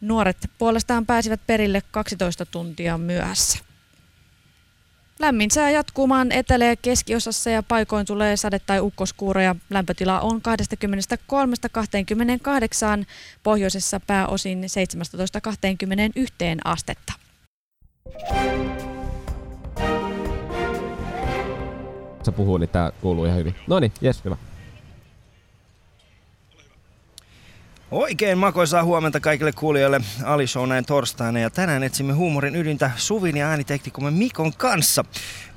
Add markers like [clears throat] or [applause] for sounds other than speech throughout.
Nuoret puolestaan pääsivät perille 12 tuntia myöhässä. Lämmin sää jatkuu maan etelä- ja keskiosassa ja paikoin tulee sade- tai ukkoskuuroja. Lämpötila on 23-28, pohjoisessa pääosin 17-21 astetta. Se puhuu, niin tää kuuluu ihan hyvin. No niin, jes, hyvä. Oikein makoisaa huomenta kaikille kuulijoille Ali Show näin torstaina ja tänään etsimme huumorin ydintä Suvin ja ääniteknikomme Mikon kanssa.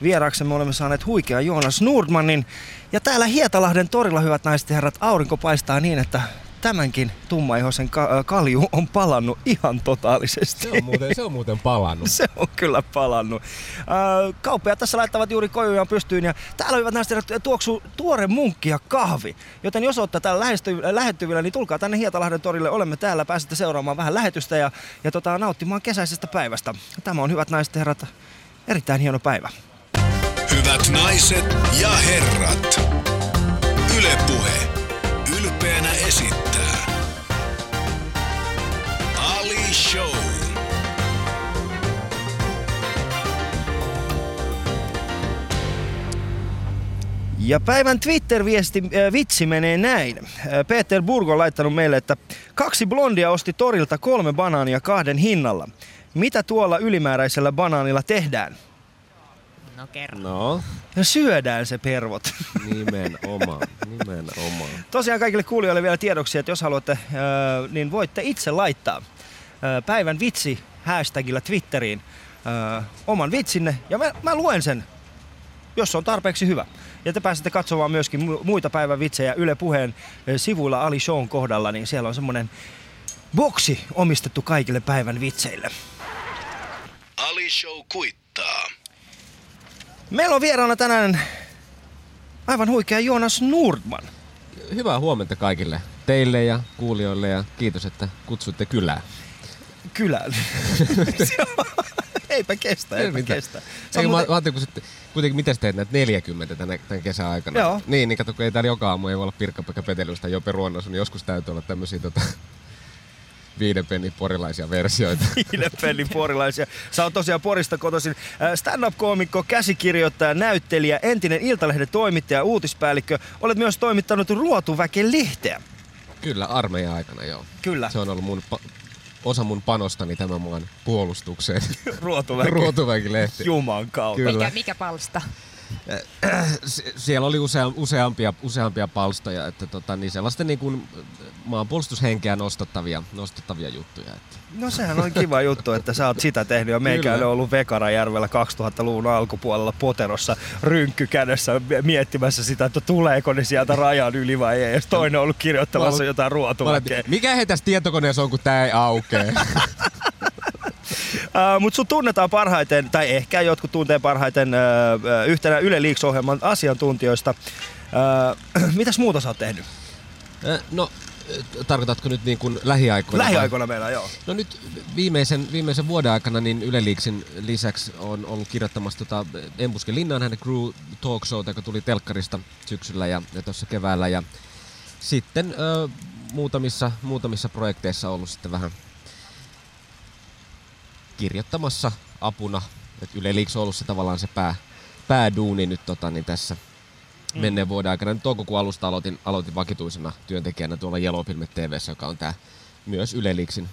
Vieraaksemme olemme saaneet huikea Joonas Nordmanin ja täällä Hietalahden torilla hyvät naiset ja herrat aurinko paistaa niin, että tämänkin tummaihoisen ka- kalju on palannut ihan totaalisesti. Se on muuten, se on muuten palannut. [laughs] Se on kyllä palannut. Äh, kauppiaat tässä laittavat juuri kojujaan pystyyn ja täällä hyvät naiset tuoksuu tuore munkki ja kahvi. Joten jos olette täällä lähesty- lähettyvillä, niin tulkaa tänne Hietalahden torille. Olemme täällä, pääsette seuraamaan vähän lähetystä ja, ja tota, nauttimaan kesäisestä päivästä. Tämä on hyvät naiset ja herrat, erittäin hieno päivä. Hyvät naiset ja herrat. Ylepuhe ylpeänä Ja päivän Twitter-viesti, äh, vitsi menee näin. Äh, Peter Burg on laittanut meille, että kaksi blondia osti torilta kolme banaania kahden hinnalla. Mitä tuolla ylimääräisellä banaanilla tehdään? No kerro. No, Ja syödään se pervot. nimenomaan, nimenomaan. Tosiaan kaikille kuulijoille vielä tiedoksi, että jos haluatte, äh, niin voitte itse laittaa äh, päivän vitsi hashtagilla Twitteriin äh, oman vitsinne. Ja mä, mä luen sen, jos se on tarpeeksi hyvä. Ja te pääsette katsomaan myöskin mu- muita päivän vitsejä Yle Puheen äh, sivuilla Ali Shown kohdalla, niin siellä on semmonen boksi omistettu kaikille päivän vitseille. Ali Show kuittaa. Meillä on vieraana tänään aivan huikea Joonas Nordman. Hyvää huomenta kaikille teille ja kuulijoille ja kiitos, että kutsuitte kylään. Kylään. [laughs] eipä kestä, eipä Mitä? kestä. Se mä, muuten- mä ajattelin, kun sitten, kuitenkin miten teet näitä 40 tänä, tämän kesän aikana? Joo. Niin, niin kato, kun ei täällä joka aamu ei voi olla Pirkka-Pekka Petelystä Jope Ruonnossa, niin joskus täytyy olla tämmöisiä tota, [laughs] viiden pennin porilaisia versioita. [laughs] Viiden pennin porilaisia. Sä oot tosiaan Porista kotoisin. Äh, Stand-up-koomikko, käsikirjoittaja, näyttelijä, entinen Iltalehden toimittaja, uutispäällikkö. Olet myös toimittanut Ruotuväken lehteä. Kyllä, armeijan aikana joo. Kyllä, Se on ollut mun osa mun panostani tämän maan puolustukseen. [laughs] Ruotuväki. Ruotuväkilehti. Juman kautta. Kyllä. Mikä, mikä palsta? [clears throat] Sie- siellä oli usea, useampia, useampia palstoja, että tota, niin sellaista niin kuin maanpuolustushenkeä nostattavia, nostattavia juttuja. Että. No sehän on kiva juttu, että sä oot sitä tehnyt ja Kyllä. on ollut Vekarajärvellä 2000-luvun alkupuolella Poterossa rynkky kädessä miettimässä sitä, että tuleeko ne sieltä rajan yli vai ei. Ja toinen on ollut kirjoittamassa jotain olin, Mikä he tässä tietokoneessa on, kun tää ei aukee? [laughs] Uh, Mutta sun tunnetaan parhaiten, tai ehkä jotkut tuntee parhaiten uh, yhtenä Yle Leaks-ohjelman asiantuntijoista. Uh, [clears throat] mitäs muuta sä oot tehnyt? No, tarkoitatko nyt niin kuin lähiaikoina? Lähiaikoina meillä, joo. No nyt viimeisen, viimeisen vuoden aikana niin Yle Leaksin lisäksi on ollut kirjoittamassa tota Embusken Linnaan hänen Crew Talk Showta, joka tuli telkkarista syksyllä ja, ja tuossa keväällä. Ja sitten ö, muutamissa, muutamissa projekteissa ollut sitten vähän kirjoittamassa apuna. Et Yle Leaks on ollut se tavallaan se pää, pääduuni nyt tota, niin tässä Mm. menneen vuoden aikana. Nyt toukokuun alusta aloitin, aloitin vakituisena työntekijänä tuolla Yellow Filmet TVssä, joka on tää myös Yle Leaksin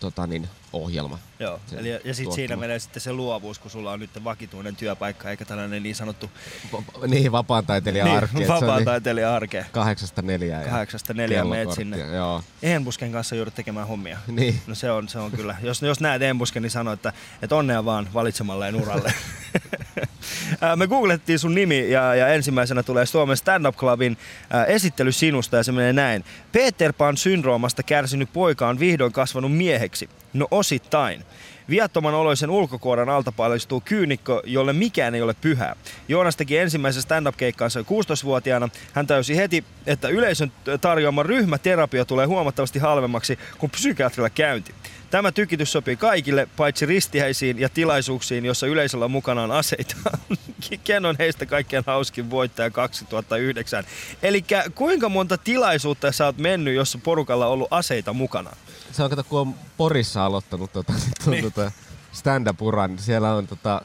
tota niin, ohjelma. Joo, Se eli ja sitten siinä menee sitten se luovuus, kun sulla on nyt vakituinen työpaikka, eikä tällainen niin sanottu Va- niin, vapaan taiteilijan niin, arki. et se on vapaa niin kahdeksasta neljään. ja Kahdeksasta neljään meet sinne. Joo. Embusken kanssa joudut tekemään hommia. Niin. No se on, se on kyllä. Jos, jos näet Embusken, niin sano, että, että onnea vaan valitsemalleen uralle. [laughs] Me googlettiin sun nimi ja, ja ensimmäisenä tulee Suomen Stand-Up Clubin ää, esittely sinusta ja se menee näin. Peter Pan-syndroomasta kärsinyt poika on vihdoin kasvanut mieheksi. No osittain. Viattoman oloisen ulkokuoren alta paljastuu kyynikko, jolle mikään ei ole pyhää. Joonas teki ensimmäisen stand-up-keikkaansa jo 16-vuotiaana. Hän täysi heti, että yleisön tarjoama ryhmäterapia tulee huomattavasti halvemmaksi kuin psykiatrilla käynti. Tämä tykitys sopii kaikille, paitsi ristihäisiin ja tilaisuuksiin, jossa yleisöllä on aseita. [laughs] Ken on heistä kaikkein hauskin voittaja 2009. Eli kuinka monta tilaisuutta sä oot mennyt, jossa porukalla on ollut aseita mukana? Se on kato, kun on Porissa aloittanut tota, niin. tota, stand-up-uran, niin siellä on, tota,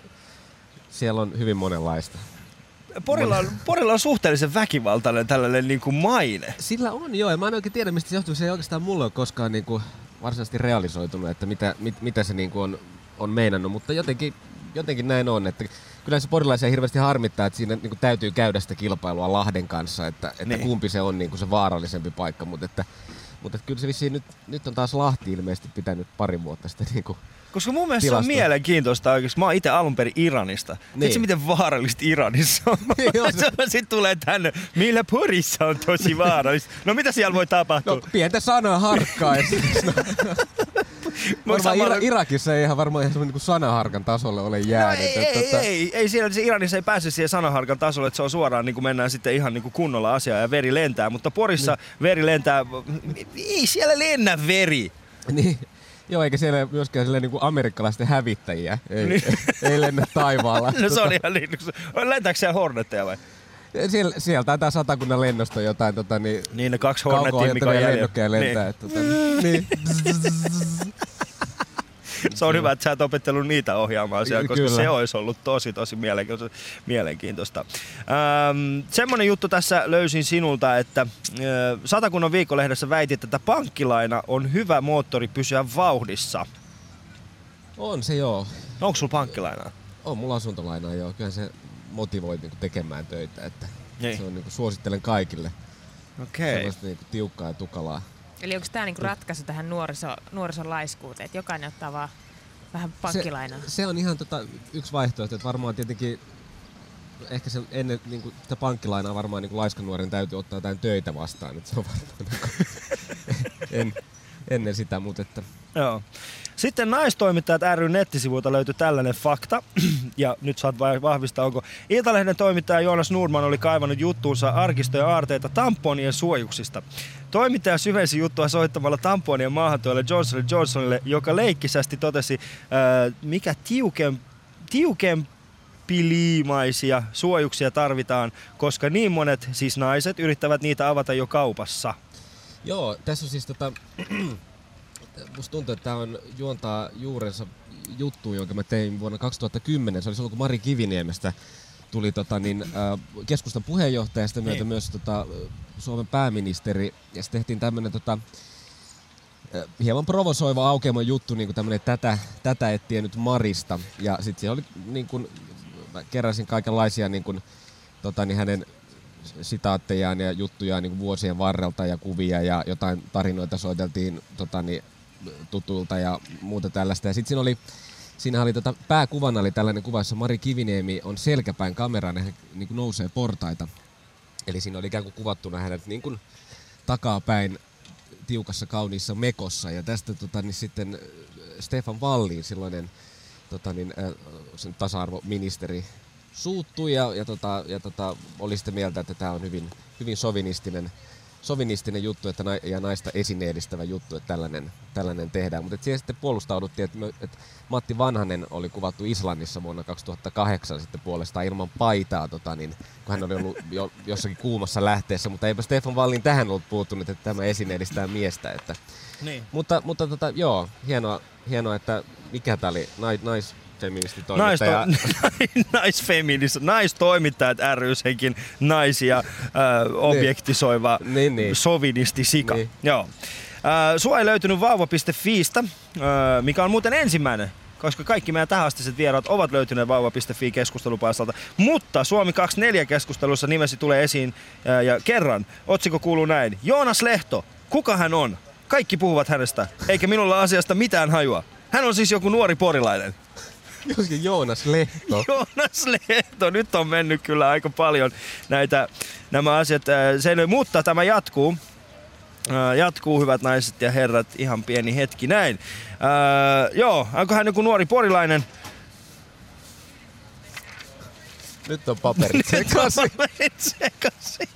siellä on hyvin monenlaista. Porilla on, Porilla on suhteellisen väkivaltainen tällainen niin kuin maine. Sillä on joo, ja mä en oikein tiedä mistä se johtuu. Se ei oikeastaan mulle ole koskaan niin kuin varsinaisesti realisoitunut, että mitä, mit, mitä se niin kuin on, on meinannut, mutta jotenkin, jotenkin näin on. Että kyllä se porilaisia hirveästi harmittaa, että siinä niin kuin täytyy käydä sitä kilpailua Lahden kanssa, että, että Niin. kumpi se on niin kuin se vaarallisempi paikka, mutta että mutta kyllä se vissiin nyt, nyt on taas Lahti ilmeisesti pitänyt pari vuotta sitten niin kuin Koska mun mielestä se on mielenkiintoista oikeasti. Mä oon itse alun perin Iranista. Niin. Tiedätkö Niin. miten vaarallista Iranissa on? [laughs] Joo, se- Sitten tulee tänne, millä Porissa on tosi vaarallista. No mitä siellä voi tapahtua? No, pientä sanoa harkkaa. no, [laughs] [laughs] varmaan Ira- Irakissa ei ihan varmaan ihan niin sanaharkan tasolle ole No jäänyt. ei, että ei, tota- ei, ei, siellä se Iranissa ei pääse siihen sanaharkan tasolle, että se on suoraan niin kuin mennään sitten ihan niin kuin kunnolla asiaa ja veri lentää, mutta Porissa Niin. veri lentää, ei siellä lennä veri. [laughs] Niin. Joo, eikä siellä myöskään niin kuin amerikkalaisten hävittäjiä. Ei, niin. ei lennä taivaalla. [laughs] No se on ihan niin, lentääkö siellä Hornetteja vai? Siellä, sieltä taitaa satakunnan lennosta jotain tota, niin, Niin ne kaksi Hornetia, mikä on kauko jäljellä. lennokkeja lentää. Niin. Että, tota, [laughs] niin. Se on hyvä, että sä et opettellut niitä ohjaamaan siellä, koska Kyllä. se olisi ollut tosi, tosi mielenkiintoista. mielenkiintoista. Ähm, semmonen juttu tässä löysin sinulta, että äh, Satakunnan viikkolehdessä väitit, että pankkilaina on hyvä moottori pysyä vauhdissa. On se joo. Onko sulla pankkilainaa? On mulla asuntolainaa joo. Kyllä se motivoi niin kuin tekemään töitä. Että Niin. Se on, niin kuin, suosittelen kaikille. Okei. Sellaista niin kuin, tiukkaa ja tukalaa. Eli onko tämä niinku ratkaisu tähän nuoriso, nuorison laiskuuteen, että jokainen ottaa vaan vähän pankkilainaa? Se, se on ihan tota, yksi vaihtoehto, että varmaan tietenkin ehkä se ennen niin kuin, sitä pankkilainaa varmaan niin laiskan nuoren täytyy ottaa jotain töitä vastaan. Että se on varmaan niin kuin, [laughs] en, ennen sitä, mutta että Joo. Sitten naistoimittajat ry nettisivuilta löytyi tällainen fakta, [clears throat] ja nyt saat vahvistaa, onko Iltalehden toimittaja Joonas Nurman oli kaivannut juttuunsa arkistoja aarteita tamponien suojuksista. Toimittaja syvensi juttua soittamalla tamponien maahantuolle Johnson Johnsonille, joka leikkisästi totesi, ää, mikä tiukem, tiukempiliimaisia suojuksia tarvitaan, koska niin monet, siis naiset, yrittävät niitä avata jo kaupassa. Joo, tässä on siis tota, [clears throat] musta tuntuu, että tämä on juontaa juurensa juttu, jonka mä tein vuonna 2010. Se oli silloin, kun Mari Kiviniemestä tuli tota, niin, äh, keskustan puheenjohtaja ja sitä myötä Niin. myös tota, Suomen pääministeri. Ja sitten tehtiin tämmöinen tota, äh, hieman provosoiva aukeama juttu, niin kuin tämmöinen tätä, tätä et tiennyt Marista. Ja sitten siellä oli, niin kuin, mä keräsin kaikenlaisia niin kuin, tota, niin hänen sitaattejaan ja juttujaan niin vuosien varrelta ja kuvia ja jotain tarinoita soiteltiin tota, niin, tutulta ja muuta tällaista. Ja sitten siinä oli, siinä oli tota, pääkuvana oli tällainen kuva, jossa Mari Kiviniemi on selkäpäin kameraan ja hän niin kuin nousee portaita. Eli siinä oli ikään kuin kuvattuna hänet niin kuin takapäin tiukassa kauniissa mekossa. Ja tästä tota, niin sitten äh, Stefan Wallin, silloinen tota, niin, äh, sen tasa-arvoministeri, suuttui ja, ja, tota, ja tota, oli sitä mieltä, että tämä on hyvin, hyvin sovinistinen, sovinistinen juttu että na, ja naista esineellistävä juttu, että tällainen, tällainen tehdään. Mutta siihen sitten puolustauduttiin, että, me, että Matti Vanhanen oli kuvattu Islannissa vuonna 2008 sitten puolestaan ilman paitaa, tota, niin, kun hän oli ollut jo, jossakin kuumassa lähteessä, mutta eipä Stefan Wallin tähän ollut puuttunut, että tämä esineellistää miestä. Että, Niin. mutta mutta tota, joo, hienoa, hienoa, että mikä tämä oli, nais, naisfeministi Naisto, [laughs] toimittaja. naisfeminis, naistoimittajat ry senkin naisia äh, objektisoiva Niin, niin. sovinisti sika. Niin. Joo. Äh, sua ei löytynyt vauva.fiistä, äh, mikä on muuten ensimmäinen koska kaikki meidän tähästiset vieraat ovat löytyneet vauva.fi keskustelupalstalta. Mutta Suomi 24 keskustelussa nimesi tulee esiin ja kerran otsikko kuuluu näin. Joonas Lehto, kuka hän on? Kaikki puhuvat hänestä, eikä minulla asiasta mitään hajua. Hän on siis joku nuori porilainen. Joskin Joonas Lehto. [laughs] Joonas Lehto, nyt on mennyt kyllä aika paljon näitä, nämä asiat. äh, Sen, mutta tämä jatkuu. Äh, Jatkuu, hyvät naiset ja herrat, ihan pieni hetki näin. Ää, joo, onko hän joku nuori porilainen? Nyt on paperit sekaisin. Paperit sekaisin.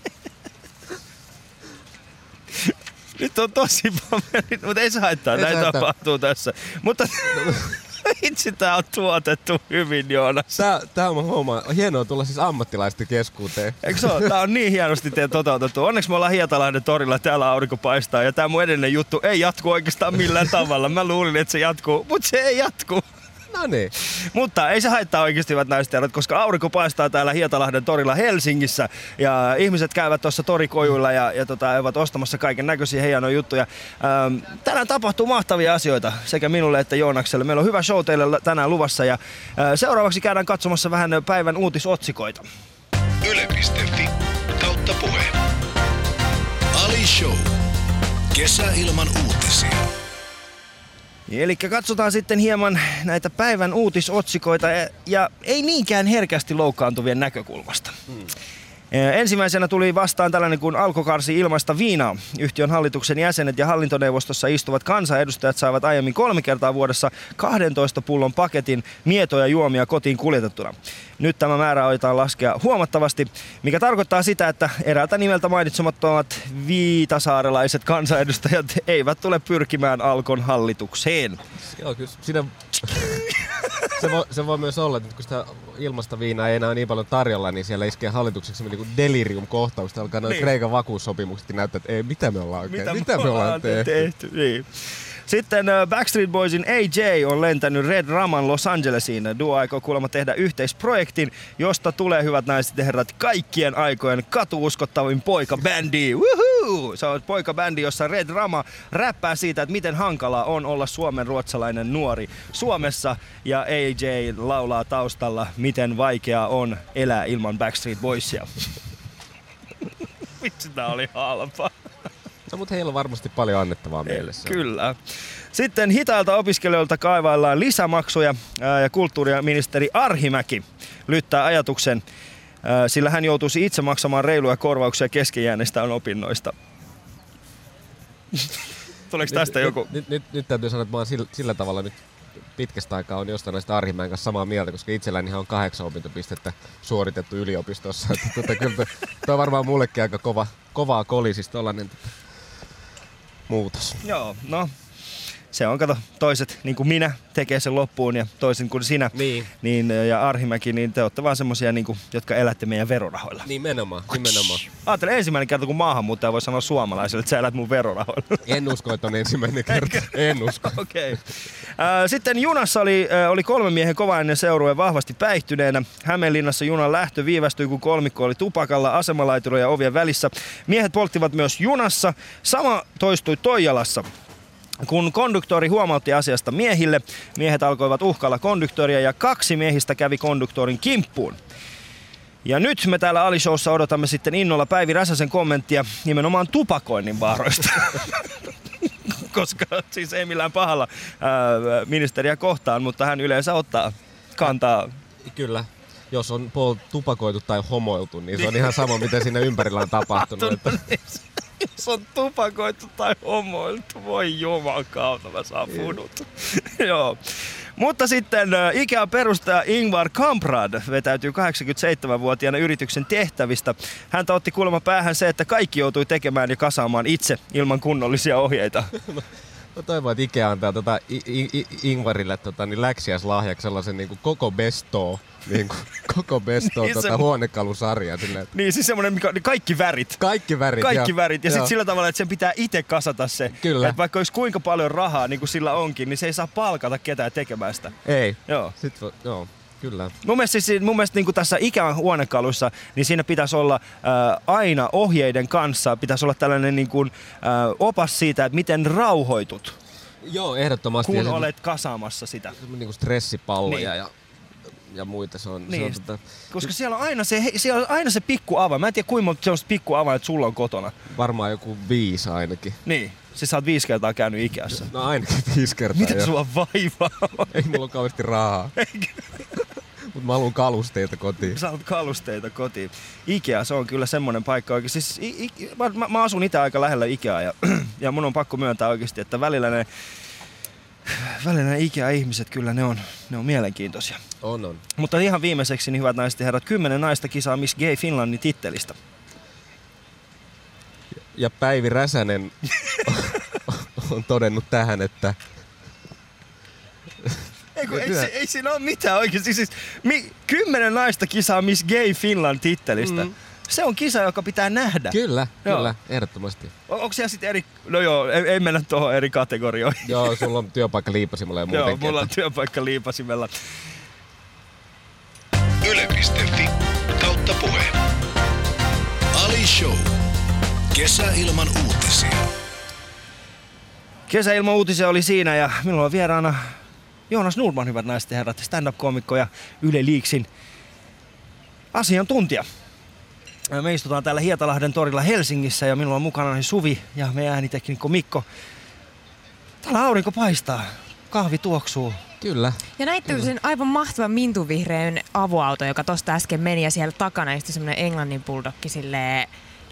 Nyt on tosi paljon, mutta ei se haittaa, näin tapahtuu tässä. Mutta [laughs] [laughs] itse tää on tuotettu hyvin, Joonas. Tää, tää on homma. Hienoa tulla siis ammattilaisten keskuuteen. Eikö se ole? Tää on niin hienosti teidän toteutettu. Onneksi me ollaan Hietalahden torilla, täällä aurinko paistaa. Ja tää mun edellinen juttu ei jatku oikeastaan millään tavalla. Mä luulin, että se jatkuu, mutta se ei jatku. No niin. Mutta ei se haittaa oikeasti hyvät naiset koska aurinko paistaa täällä Hietalahden torilla Helsingissä. Ja ihmiset käyvät tuossa torikojuilla ja, ja tota, ovat ostamassa kaiken näköisiä hienoja juttuja. Ähm, tänään tapahtuu mahtavia asioita sekä minulle että Joonakselle. Meillä on hyvä show teille tänään luvassa ja äh, seuraavaksi käydään katsomassa vähän päivän uutisotsikoita. Yle.fi kautta puhe. Ali Show. Kesä ilman uutisia. Eli katsotaan sitten hieman näitä päivän uutisotsikoita ja, ei niinkään herkästi loukkaantuvien näkökulmasta. Hmm. Ensimmäisenä tuli vastaan tällainen kuin alkokarsi ilmaista viinaa. Yhtiön hallituksen jäsenet ja hallintoneuvostossa istuvat kansanedustajat saavat aiemmin kolme kertaa vuodessa 12 pullon paketin mietoja juomia kotiin kuljetettuna. Nyt tämä määrä aiotaan laskea huomattavasti, mikä tarkoittaa sitä, että eräältä nimeltä mainitsemattomat viitasaarelaiset kansanedustajat eivät tule pyrkimään Alkon hallitukseen. Joo, kyllä siinä... [laughs] se, voi, se voi myös olla, että kun sitä ilmasta viinaa ei enää ole niin paljon tarjolla, niin siellä iskee hallitukseksi niin delirium-kohtaus. Alkaa noin Niin. Kreikan vakuussopimukset näyttää, että ei, mitä me ollaan oikein, mitä, me ollaan tehty. tehty. Niin. Sitten äh, Backstreet Boysin AJ on lentänyt Red Raman Los Angelesiin. Duo aikoo kuulemma tehdä yhteisprojektin, josta tulee hyvät naiset ja herrat kaikkien aikojen katuuskottavin poikabändi. Woohoo! Se on poikabändi, jossa Red Rama räppää siitä, että miten hankalaa on olla suomen ruotsalainen nuori Suomessa. Ja AJ laulaa taustalla, miten vaikeaa on elää ilman Backstreet Boysia. [laughs] Vitsi, tää oli halpa. No, mutta heillä on varmasti paljon annettavaa mielessä. Kyllä. Sitten hitailta opiskelijoilta kaivaillaan lisämaksuja ja kulttuuriministeri Arhimäki lyttää ajatuksen, sillä hän joutuisi itse maksamaan reiluja korvauksia keskijääneistä opinnoista. [laughs] Tuleeko tästä nyt, joku? Nyt, nyt, nyt, täytyy sanoa, että mä oon sillä, sillä tavalla nyt pitkästä aikaa on jostain näistä Arhimäen kanssa samaa mieltä, koska itselläni on kahdeksan opintopistettä suoritettu yliopistossa. [laughs] Tota, kyllä toi on varmaan mullekin aika kova, kovaa koli, siis tollanen muutos. Joo, no se on, kato, toiset niin kuin minä tekee sen loppuun ja toisin kuin sinä Niin. niin, ja Arhimäki, niin te olette vaan semmosia, niin kuin, jotka elätte meidän verorahoilla. Nimenomaan, nimenomaan. Ajattelen ensimmäinen kerta, kun maahanmuuttaja voi sanoa suomalaiselle, että sä elät mun verorahoilla. En usko, että on ensimmäinen kerta. En usko. [laughs] Okei. Okay. Sitten junassa oli, äh, oli kolme miehen kova ennen seurue vahvasti päihtyneenä. Hämeenlinnassa junan lähtö viivästyi, kun kolmikko oli tupakalla asemalaiturin ja ovien välissä. Miehet polttivat myös junassa. Sama toistui Toijalassa. Kun konduktori huomautti asiasta miehille, miehet alkoivat uhkailla konduktoria ja kaksi miehistä kävi konduktorin kimppuun. Ja nyt me täällä Alishowssa odotamme sitten innolla Päivi Räsäsen kommenttia nimenomaan tupakoinnin vaaroista. [laughs] Koska siis ei millään pahalla ää, ministeriä kohtaan, mutta hän yleensä ottaa kantaa. Kyllä. Jos on tupakoitu tai homoiltu, niin se on ihan sama, mitä siinä ympärillä on tapahtunut. [laughs] Että Jos on tupakoitu tai homoiltu, voi juman kautta, mä saan funut. [laughs] Joo. Mutta sitten äh, Ikea perustaja Ingvar Kamprad vetäytyy 87-vuotiaana yrityksen tehtävistä. Häntä otti kuulemma päähän se, että kaikki joutui tekemään ja kasaamaan itse ilman kunnollisia ohjeita. [laughs] Mä toivon, että Ikea antaa tota I- I- Ingvarille tota, niin läksiäislahjaksi sellaisen niin kuin koko besto, niin kuin, [laughs] koko besto Niin, tota, se- huonekalusarja. Että Niin siis semmonen, mikä, niin kaikki värit. kaikki värit. Kaikki joo. värit. Ja sitten sillä tavalla, että sen pitää itse kasata se. Kyllä. Että vaikka olisi kuinka paljon rahaa, niin kuin sillä onkin, niin se ei saa palkata ketään tekemään sitä. Ei. Joo. Sitten joo, kyllä. Mun mielestä, siis, mun mielestä niin tässä ikään huonekalussa, niin siinä pitäisi olla ää, aina ohjeiden kanssa, pitäisi olla tällainen niin kuin, ää, opas siitä, että miten rauhoitut, Joo, ehdottomasti. kun Ja se- olet kasaamassa sitä. niin kuin stressipalloja Niin. ja, ja muita. Se on, se Niin. on tota, Koska siellä on aina se, siellä on aina se pikku avain. Mä en tiedä kuinka monta sellaista pikku avain, sulla on kotona. varmaan joku viisi ainakin. Niin. Siis sä oot viisi kertaa käynyt Ikeassa. No ainakin viisi kertaa. Mitä jo. sulla vaivaa on? [laughs] Ei mulla ole kauheasti rahaa. Mutta mä haluan kalusteita kotiin. Sä kalusteita kotiin. Ikea, se on kyllä semmonen paikka oikein. Siis, i, i, mä, mä, mä, asun itse aika lähellä Ikeaa ja, [clears throat] ja mun on pakko myöntää oikeasti, että välillä ne, välillä ne Ikea-ihmiset kyllä ne on, ne on mielenkiintoisia. On, on. Mutta ihan viimeiseksi, niin hyvät naiset ja herrat, kymmenen naista kisaa Miss Gay Finlandin tittelistä. ja Päivi Räsänen [laughs] on todennut tähän, että Ei, kun, ei, se, ei siinä ole mitään oikeasti. Siis, mi, kymmenen naista kisaa Miss Gay Finland tittelistä. Mm. Se on kisa, joka pitää nähdä. kyllä, Joo. kyllä, ehdottomasti. O- onko siellä sitten eri... No joo, ei, ei mennä tuohon eri kategorioihin. Joo, sulla on työpaikka liipasimella ja muutenkin. Joo, mulla on työpaikka liipasimella. Yle.fi kautta puhe. Ali Show. Kesäilman uutisia. Kesäilman uutisia oli siinä ja minulla on vieraana Joonas Nurman, hyvät naiset ja herrat, stand-up-koomikko ja Yle Liiksin asiantuntija. Me istutaan täällä Hietalahden torilla Helsingissä ja minulla on mukana Suvi ja meidän ääniteknikko Mikko. Täällä aurinko paistaa, kahvi tuoksuu. Kyllä. Ja näitte sen aivan mahtavan mintuvihreän avoauto, joka tosta äsken meni ja siellä takana istui semmonen englannin bulldogki silleen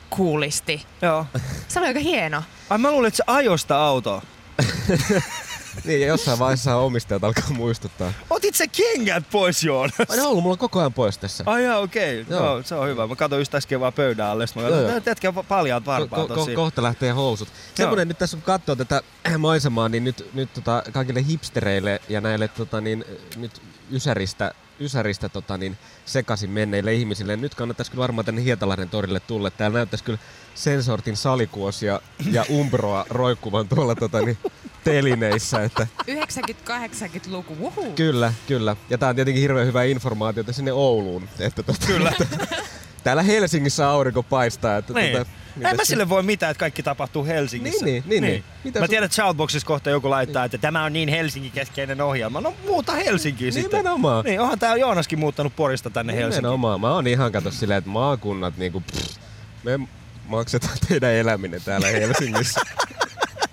kuulisti. Joo. Se oli aika hieno. Ai mä luulin, että se ajosta autoa. [laughs] [laughs] Niin, ja jossain vaiheessa omistajat alkaa muistuttaa. Otit se kengät pois, Joonas? Ai ne on ollut mulla koko ajan pois tässä. Ai jaa, okei. Okay. Joo. Joo. se on hyvä. Mä katsoin just äsken vaan pöydän alle. Mä katsoin, jätkä paljaat Ko- varpaat ko- siinä. kohta lähtee housut. Semmoinen nyt tässä kun katsoo tätä [clears throat] maisemaa, niin nyt, nyt tota, kaikille hipstereille ja näille tota, niin, nyt ysäristä, ysäristä tota, niin, sekaisin menneille ihmisille. Nyt kannattaisi kyllä varmaan tänne Hietalahden torille tulla. Täällä näyttäisi kyllä sen sortin salikuosia ja umbroa roikkuvan tuolla tota, niin, [laughs] telineissä. Että 90-80-luku, wuhuu. Kyllä, kyllä. Ja tää on tietenkin hirveän hyvää informaatiota sinne Ouluun. Että tota, kyllä. [laughs] täällä Helsingissä aurinko paistaa. Että Niin. tota, En mä sille voi mitään, että kaikki tapahtuu Helsingissä. Niin, niin, niin, niin. Mitä Mä tiedän, että Shoutboxissa kohta joku laittaa, että tämä on niin Helsingin-keskeinen ohjelma. No muuta Helsinkiin sitten. Nimenomaan. Niin, onhan tää Joonaskin muuttanut Porista tänne Helsinkiin. Nimenomaan. Mä oon ihan kato silleen, että maakunnat niinku, pff, me maksetaan teidän eläminen täällä Helsingissä. [laughs]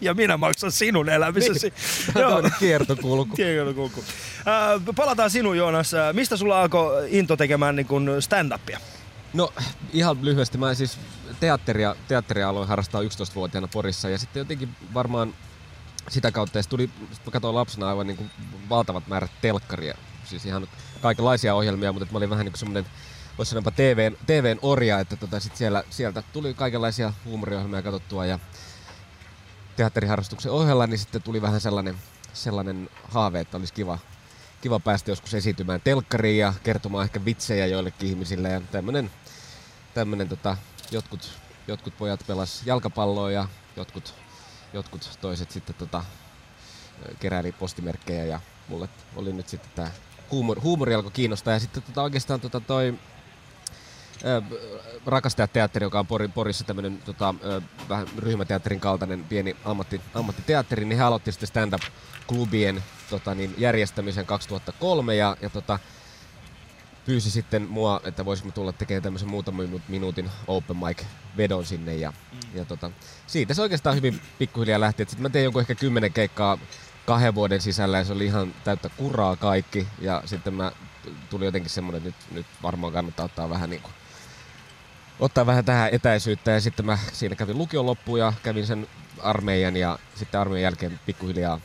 Ja minä maksan sinun elämisesi. Tämmönen kiertokulku. Kiertokulku. Äh, palataan sinun Joonas. Äh, Mistä sulla alkoi into tekemään niin kun stand-upia? No ihan lyhyesti, mä siis teatteria, teatteria aloin harrastaa 11-vuotiaana Porissa ja sitten jotenkin varmaan sitä kautta ja tuli, mä katsoin lapsena aivan niin kuin valtavat määrät telkkaria, siis ihan kaikenlaisia ohjelmia, mutta mä olin vähän niin kuin semmoinen voisi sanoa TVn, TVn orja, että tota sit siellä, sieltä tuli kaikenlaisia huumoriohjelmia katsottua ja teatteriharrastuksen ohella, niin sitten tuli vähän sellainen, sellainen haave, että olisi kiva, kiva päästä joskus esiintymään telkkariin ja kertomaan ehkä vitsejä joillekin ihmisille. Ja tämmönen, tämmönen tota, jotkut, jotkut pojat pelas jalkapalloa ja jotkut, jotkut toiset sitten tota, keräili postimerkkejä ja mulle oli nyt sitten tää huumori, huumori alkoi kiinnostaa. Ja sitten tota, oikeastaan tota toi Rakastajateatteri, joka on Pori, Porissa tämmöinen tota, vähän ryhmäteatterin kaltainen pieni ammatti, ammattiteatteri, niin he aloitti sitten stand-up-klubien tota, niin, järjestämisen 2003 ja, ja tota, pyysi sitten mua, että voisimme tulla tekemään tämmöisen muutaman minu- minuutin open mic vedon sinne ja, ja tota, siitä se oikeastaan hyvin pikkuhiljaa lähti. Sitten mä tein jonkun ehkä kymmenen keikkaa kahden vuoden sisällä ja se oli ihan täyttä kuraa kaikki ja sitten mä tuli jotenkin semmoinen, että nyt, nyt varmaan kannattaa ottaa vähän niin kuin ottaa vähän tähän etäisyyttä ja sitten mä siinä kävin lukion loppuun ja kävin sen armeijan ja sitten armeijan jälkeen pikkuhiljaa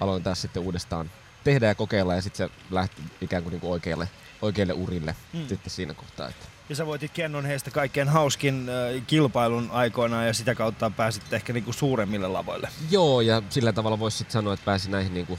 aloin taas sitten uudestaan tehdä ja kokeilla ja sitten se lähti ikään kuin, niin kuin oikealle, oikealle urille mm. sitten siinä kohtaa. Että. Ja sä voitit Kennon heistä kaikkein hauskin äh, kilpailun aikoinaan ja sitä kautta pääsit ehkä niinku suuremmille lavoille. Joo ja sillä tavalla voisi sitten sanoa, että pääsi näihin niin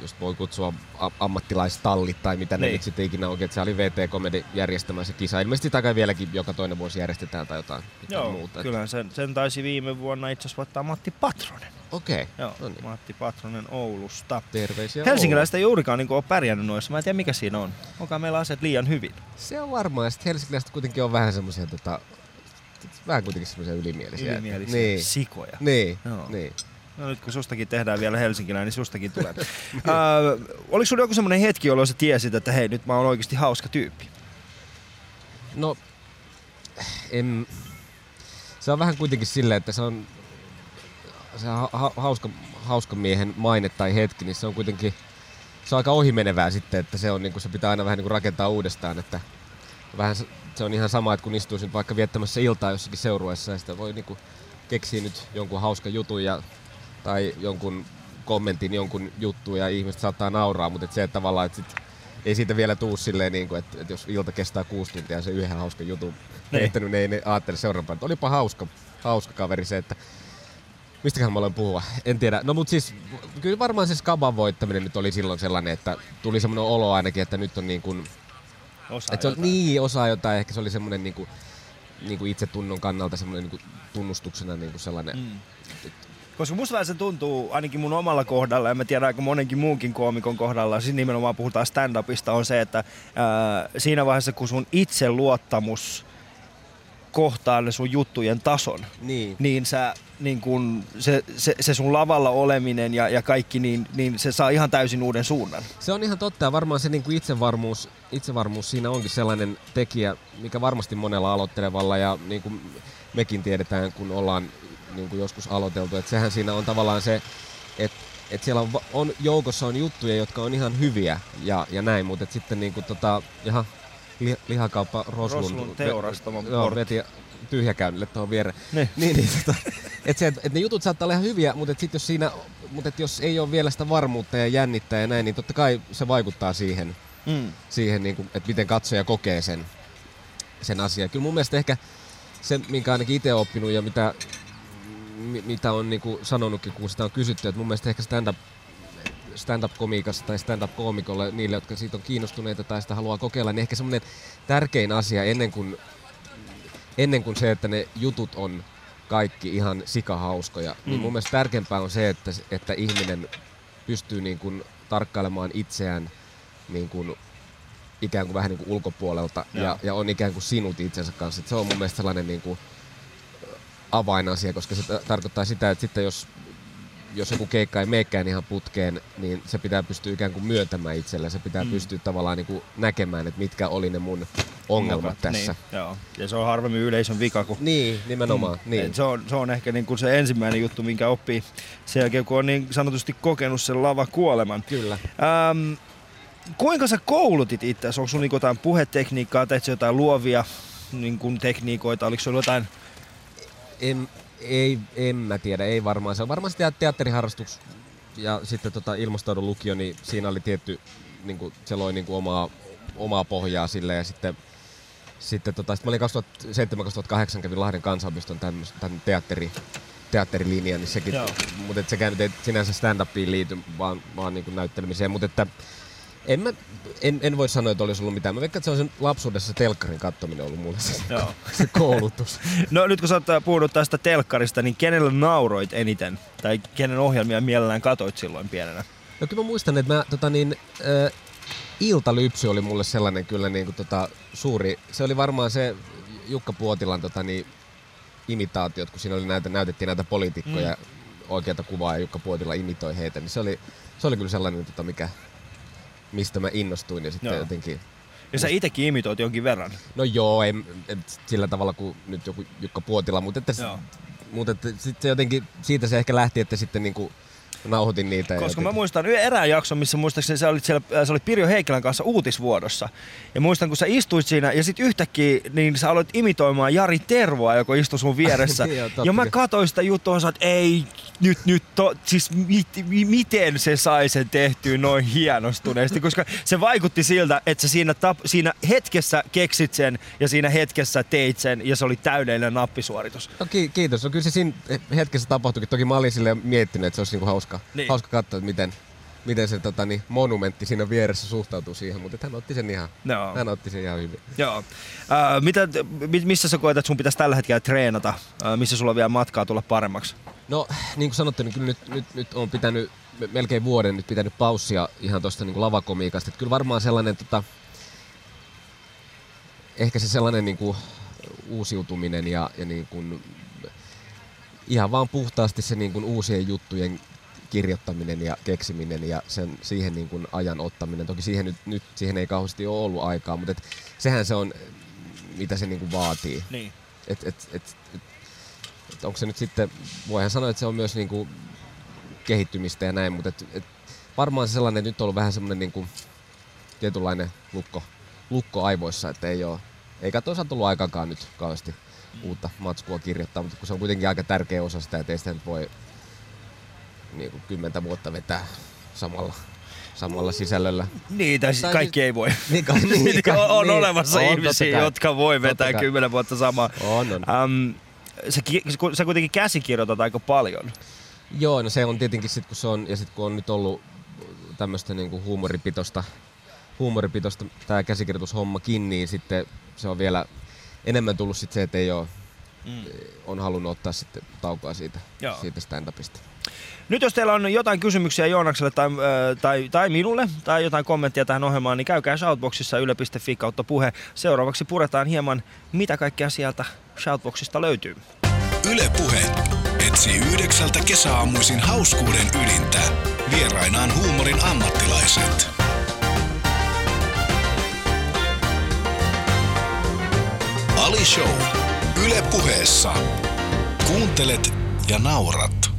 just voi kutsua ammattilaistallit tai mitä ne Niin. nyt sitten ikinä onkin, että se oli VT Comedy järjestämään se kisa. Ilmeisesti kai vieläkin joka toinen vuosi järjestetään tai jotain, jotain muuta. kyllä sen, sen taisi viime vuonna itse asiassa voittaa Matti Patronen. Okei, Joo, no niin. Matti Patronen Oulusta. Terveisiä Helsinkiläistä ei juurikaan niin ole pärjännyt noissa. Mä en tiedä mikä siinä on. Onko meillä asiat liian hyvin? Se on varmaan. Ja sitten helsinkiläiset kuitenkin on vähän semmoisia, tota, vähän kuitenkin semmoisia ylimielisiä. Ylimielisiä Niin. sikoja. Niin, Joo. niin. No nyt kun sustakin tehdään vielä Helsinkiläinen, niin sustakin tulee. [laughs] äh, oliko sulla joku semmoinen hetki, jolloin sä tiesit, että hei, nyt mä oon oikeasti hauska tyyppi? No, en, se on vähän kuitenkin silleen, että se on se ha- ha- hauska, hauska miehen maine tai hetki, niin se on kuitenkin se on aika ohimenevää sitten, että se, on, niin kuin, se pitää aina vähän niin kuin rakentaa uudestaan, että vähän se, se on ihan sama, että kun istuisin vaikka viettämässä iltaa jossakin seurueessa ja sitä voi niin kuin keksiä nyt jonkun hauska jutun ja, tai jonkun kommentin jonkun juttuun ja ihmiset saattaa nauraa, mutta et se, että tavallaan, että sit ei siitä vielä tuu silleen, niin kuin, että, että jos ilta kestää kuusi tuntia ja se yhden hauskan jutun Niin. heittänyt, niin ei ne ajattele seuraavana, että olipa hauska, hauska kaveri se, että Mistäköhän mä olen puhua? En tiedä. No mut siis kyllä varmaan se Skaban voittaminen nyt oli silloin sellainen, että tuli semmoinen olo ainakin, että nyt on niin kuin, Osaa että se on, jotain. niin osaa jotain, ehkä se oli semmoinen niin kuin, niin kuin itsetunnon kannalta semmoinen niin kuin tunnustuksena niin kuin sellainen. Mm. Koska musta vähän se tuntuu, ainakin mun omalla kohdalla, ja mä tiedän aika monenkin muunkin koomikon kohdalla, siis nimenomaan puhutaan stand-upista, on se, että ää, siinä vaiheessa kun sun itseluottamus kohtaa ne sun juttujen tason, Niin. niin sä niin kun, se, se, se, sun lavalla oleminen ja, ja kaikki, niin, niin se saa ihan täysin uuden suunnan. Se on ihan totta ja varmaan se niin kuin itsevarmuus, itsevarmuus siinä onkin sellainen tekijä, mikä varmasti monella aloittelevalla ja niin kuin mekin tiedetään, kun ollaan niin kuin joskus aloiteltu, että sehän siinä on tavallaan se, että että siellä on, on, joukossa on juttuja, jotka on ihan hyviä ja, ja näin, mutta et sitten niin kuin tota, jaha, li, lihakauppa Roslund, Roslund teurastamo joo, portti. veti tyhjäkäynnille tuohon viereen. Niin. [laughs] niin, niin tota, et se, et, et ne jutut saattaa olla ihan hyviä, mutta et sit jos siinä, mutta et jos ei ole vielä sitä varmuutta ja jännittää ja näin, niin totta kai se vaikuttaa siihen, Mm. siihen niin kuin, että miten katsoja kokee sen, sen asian. Kyllä mun mielestä ehkä se, minkä ainakin itse oppinut ja mitä, mi- mitä on niin kuin sanonutkin, kun sitä on kysytty, että mun mielestä ehkä stand-up stand-up-komiikassa tai stand-up-koomikolle, niille, jotka siitä on kiinnostuneita tai sitä haluaa kokeilla, niin ehkä semmoinen tärkein asia ennen kuin, ennen kuin se, että ne jutut on kaikki ihan sikahauskoja, mm. niin mun mielestä tärkeämpää on se, että, että ihminen pystyy niin kuin tarkkailemaan itseään niin kuin ikään kuin vähän niin kuin ulkopuolelta Joo. ja, ja on ikään kuin sinut itsensä kanssa. Et se on mun mielestä sellainen niin kuin avainasia, koska se ta- tarkoittaa sitä, että sitten jos, jos joku keikka ei meekään ihan putkeen, niin se pitää pystyä ikään kuin myöntämään itselle. Se pitää mm. pystyä tavallaan niin kuin näkemään, että mitkä oli ne mun ongelmat tässä. Niin, joo. Ja se on harvemmin yleisön vika, kun Niin, nimenomaan. Mm. Niin. Et Se, on, se on ehkä niin kuin se ensimmäinen juttu, minkä oppii sen jälkeen, kun on niin sanotusti kokenut sen lava kuoleman. Kyllä. Ähm, kuinka sä koulutit itse? Onko sulla niin jotain puhetekniikkaa, teit jotain luovia niin kuin tekniikoita? Oliko sulla jotain... En, ei, en mä tiedä, ei varmaan. Se on varmaan se tea- teatteriharrastus ja sitten tota ilmastoidun lukio, niin siinä oli tietty, niin kuin, se loi niin kuin omaa, omaa pohjaa sille ja sitten sitten tota, sit mä olin 2007-2008 kävin Lahden kansaopiston tämmöis- tämän teatteri, teatterilinjan, niin sekin, Joo. mutta et sekään nyt ei sinänsä stand-upiin liity, vaan, vaan niin näyttelemiseen, mutta että en, mä, en, en voi sanoa, että olisi ollut mitään. Mä veikkaan, että se on sen lapsuudessa telkkarin kattominen ollut mulle se, Joo. se koulutus. [laughs] No nyt kun sä oot äh, puhunut tästä telkkarista, niin kenelle nauroit eniten? Tai kenen ohjelmia mielellään katoit silloin pienenä? No kyllä mä muistan, että mä, tota niin, äh, Iltalypsy oli mulle sellainen kyllä niin kuin, tota, suuri. Se oli varmaan se Jukka Puotilan tota, niin, imitaatiot, kun siinä oli näitä, näytettiin näitä poliitikkoja, mm. oikeata kuvaa ja Jukka Puotila imitoi heitä. Niin se, oli, se oli kyllä sellainen, tota, mikä, mistä mä innostuin ja sitten Joo. jotenkin... Ja sä itekin imitoit jonkin verran. No joo, en, en, sillä tavalla kuin nyt joku Jukka Puotila, mutta, että, mutta että, sitten se jotenkin, siitä se ehkä lähti, että sitten niin kuin, nauhoitin niitä. ja Koska mä jotenkin- muistan yhden erään jakson, missä muistaakseni sä olit siellä, äh, sä olit Pirjo Heikkilän kanssa uutisvuodossa. Ja muistan, kun sä istuit siinä ja sitten yhtäkkiä niin sä aloit imitoimaan Jari Tervoa, joka istui sun vieressä. [laughs] Niin, totta ja mä katsoin sitä juttua ja että ei, nyt, nyt, to, siis mit, mi, miten se sai sen tehtyä noin hienostuneesti, koska se vaikutti siltä, että sä siinä, tap, siinä hetkessä keksit sen ja siinä hetkessä teit sen ja se oli täydellinen nappisuoritus. No ki- kiitos. No kyllä se siinä hetkessä tapahtuikin. Toki mä olin miettinyt, että se olisi niinku hauska, Niin. niin. hauska katsoa, että miten, miten se tota, niin, monumentti siinä vieressä suhtautuu siihen, mutta hän otti sen ihan, Joo. hän otti sen ihan hyvin. Joo. Äh, mitä, mi- missä sä koet, että sun pitäisi tällä hetkellä treenata? Äh, missä sulla on vielä matkaa tulla paremmaksi? No, niin kuin sanottu, niin kyllä nyt, nyt, nyt on pitänyt me- melkein vuoden nyt pitänyt paussia ihan tuosta niin lavakomiikasta. Että kyllä varmaan sellainen, tota, ehkä se sellainen niin kuin uusiutuminen ja, ja niin kuin, ihan vaan puhtaasti se niin kuin uusien juttujen kirjoittaminen ja keksiminen ja sen, siihen niin kuin ajan ottaminen. Toki siihen nyt, nyt siihen ei kauheasti ole ollut aikaa, mutta et, sehän se on, mitä se niin kuin vaatii. Niin. Et, et, et, et, et onko se nyt sitten, voihan sanoa, että se on myös niinku kehittymistä ja näin, mutta et, et varmaan se sellainen, että nyt on ollut vähän semmoinen niinku tietynlainen lukko, lukko aivoissa, että ei ole, eikä toisaalta tullut aikakaan nyt kauheasti uutta matskua kirjoittaa, mutta kun se on kuitenkin aika tärkeä osa sitä, että ei sitä nyt voi niinku kymmentä vuotta vetää samalla, samalla sisällöllä. Niin, tai siis Tai kaikki ei voi. Niin, kai- [laughs] niin, Niin, kai- on, niin. olemassa On, ihmisiä, jotka voi vetää Totta kai. kymmenen vuotta samaa. On, on. Um, sä, sä kuitenkin käsikirjoitat aika paljon. Joo, no se on tietenkin sit kun se on, ja sit kun on nyt ollut tämmöistä niinku huumoripitosta, huumoripitosta tää käsikirjoitushommakin, niin sitten se on vielä enemmän tullut sit se, että ei oo, Mm. on halunnut ottaa sitten taukoa siitä, Joo. siitä stand-upista. Nyt jos teillä on jotain kysymyksiä Joonakselle tai, äh, tai, tai minulle tai jotain kommenttia tähän ohjelmaan, niin käykää Shoutboxissa yle.fi kautta puhe. Seuraavaksi puretaan hieman, mitä kaikkea sieltä Shoutboxista löytyy. Yle Puhe etsii yhdeksältä kesäaamuisin hauskuuden ydintä. Vierainaan huumorin ammattilaiset. Ali Show. Yle Puheessa. Kuuntelet ja naurat.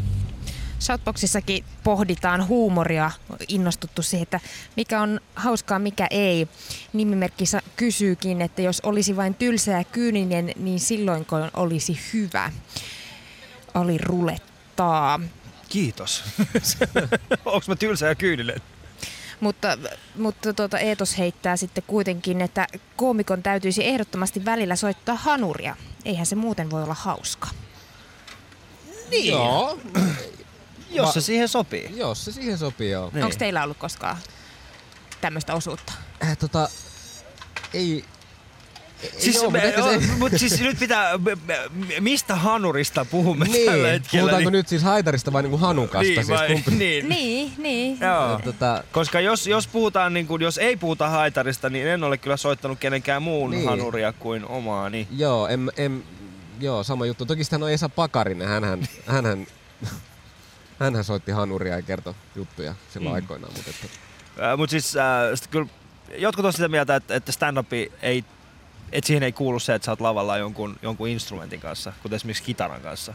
Shoutboxissakin pohditaan huumoria, innostuttu siihen, että mikä on hauskaa, mikä ei. Nimimerkki kysyykin, että jos olisi vain tylsä ja kyyninen, niin silloinko olisi hyvä? Oli rulettaa. Kiitos. [laughs] Onko mä tylsä ja kyyninen? Mutta, mutta tuota Eetos heittää sitten kuitenkin, että koomikon täytyisi ehdottomasti välillä soittaa hanuria. Eihän se muuten voi olla hauska. Niin. Joo, Jos Va- se siihen sopii. jos se siihen sopii, joo. Niin. Onko teillä ollut koskaan tämmöistä osuutta? Äh, tota, ei, Siis, joo, mutta ehkä se- [laughs] mutta siis nyt pitää, mistä hanurista puhumme tällä niin, hetkellä? puhutaanko nyt siis haitarista vai niinku hanukasta? niin, siis vai, kumpi? niin. Niin, niin. Joo. Tota, Koska jos, jos puhutaan, niin kuin, jos ei puhuta haitarista, niin en ole kyllä soittanut kenenkään muun Niin. hanuria kuin omaani. Joo, en, en, joo, sama juttu. Toki sitten on Esa Pakarinen, hänhän, hänhän, hänhän soitti hanuria ja kertoi juttuja silloin mm. aikoinaan. Mutta että, Äh, Mutta siis äh, sit kyllä jotkut on sitä mieltä, että, että stand-up ei, että siihen ei kuulu se, että sä oot lavalla jonkun, jonkun instrumentin kanssa, kuten esimerkiksi kitaran kanssa.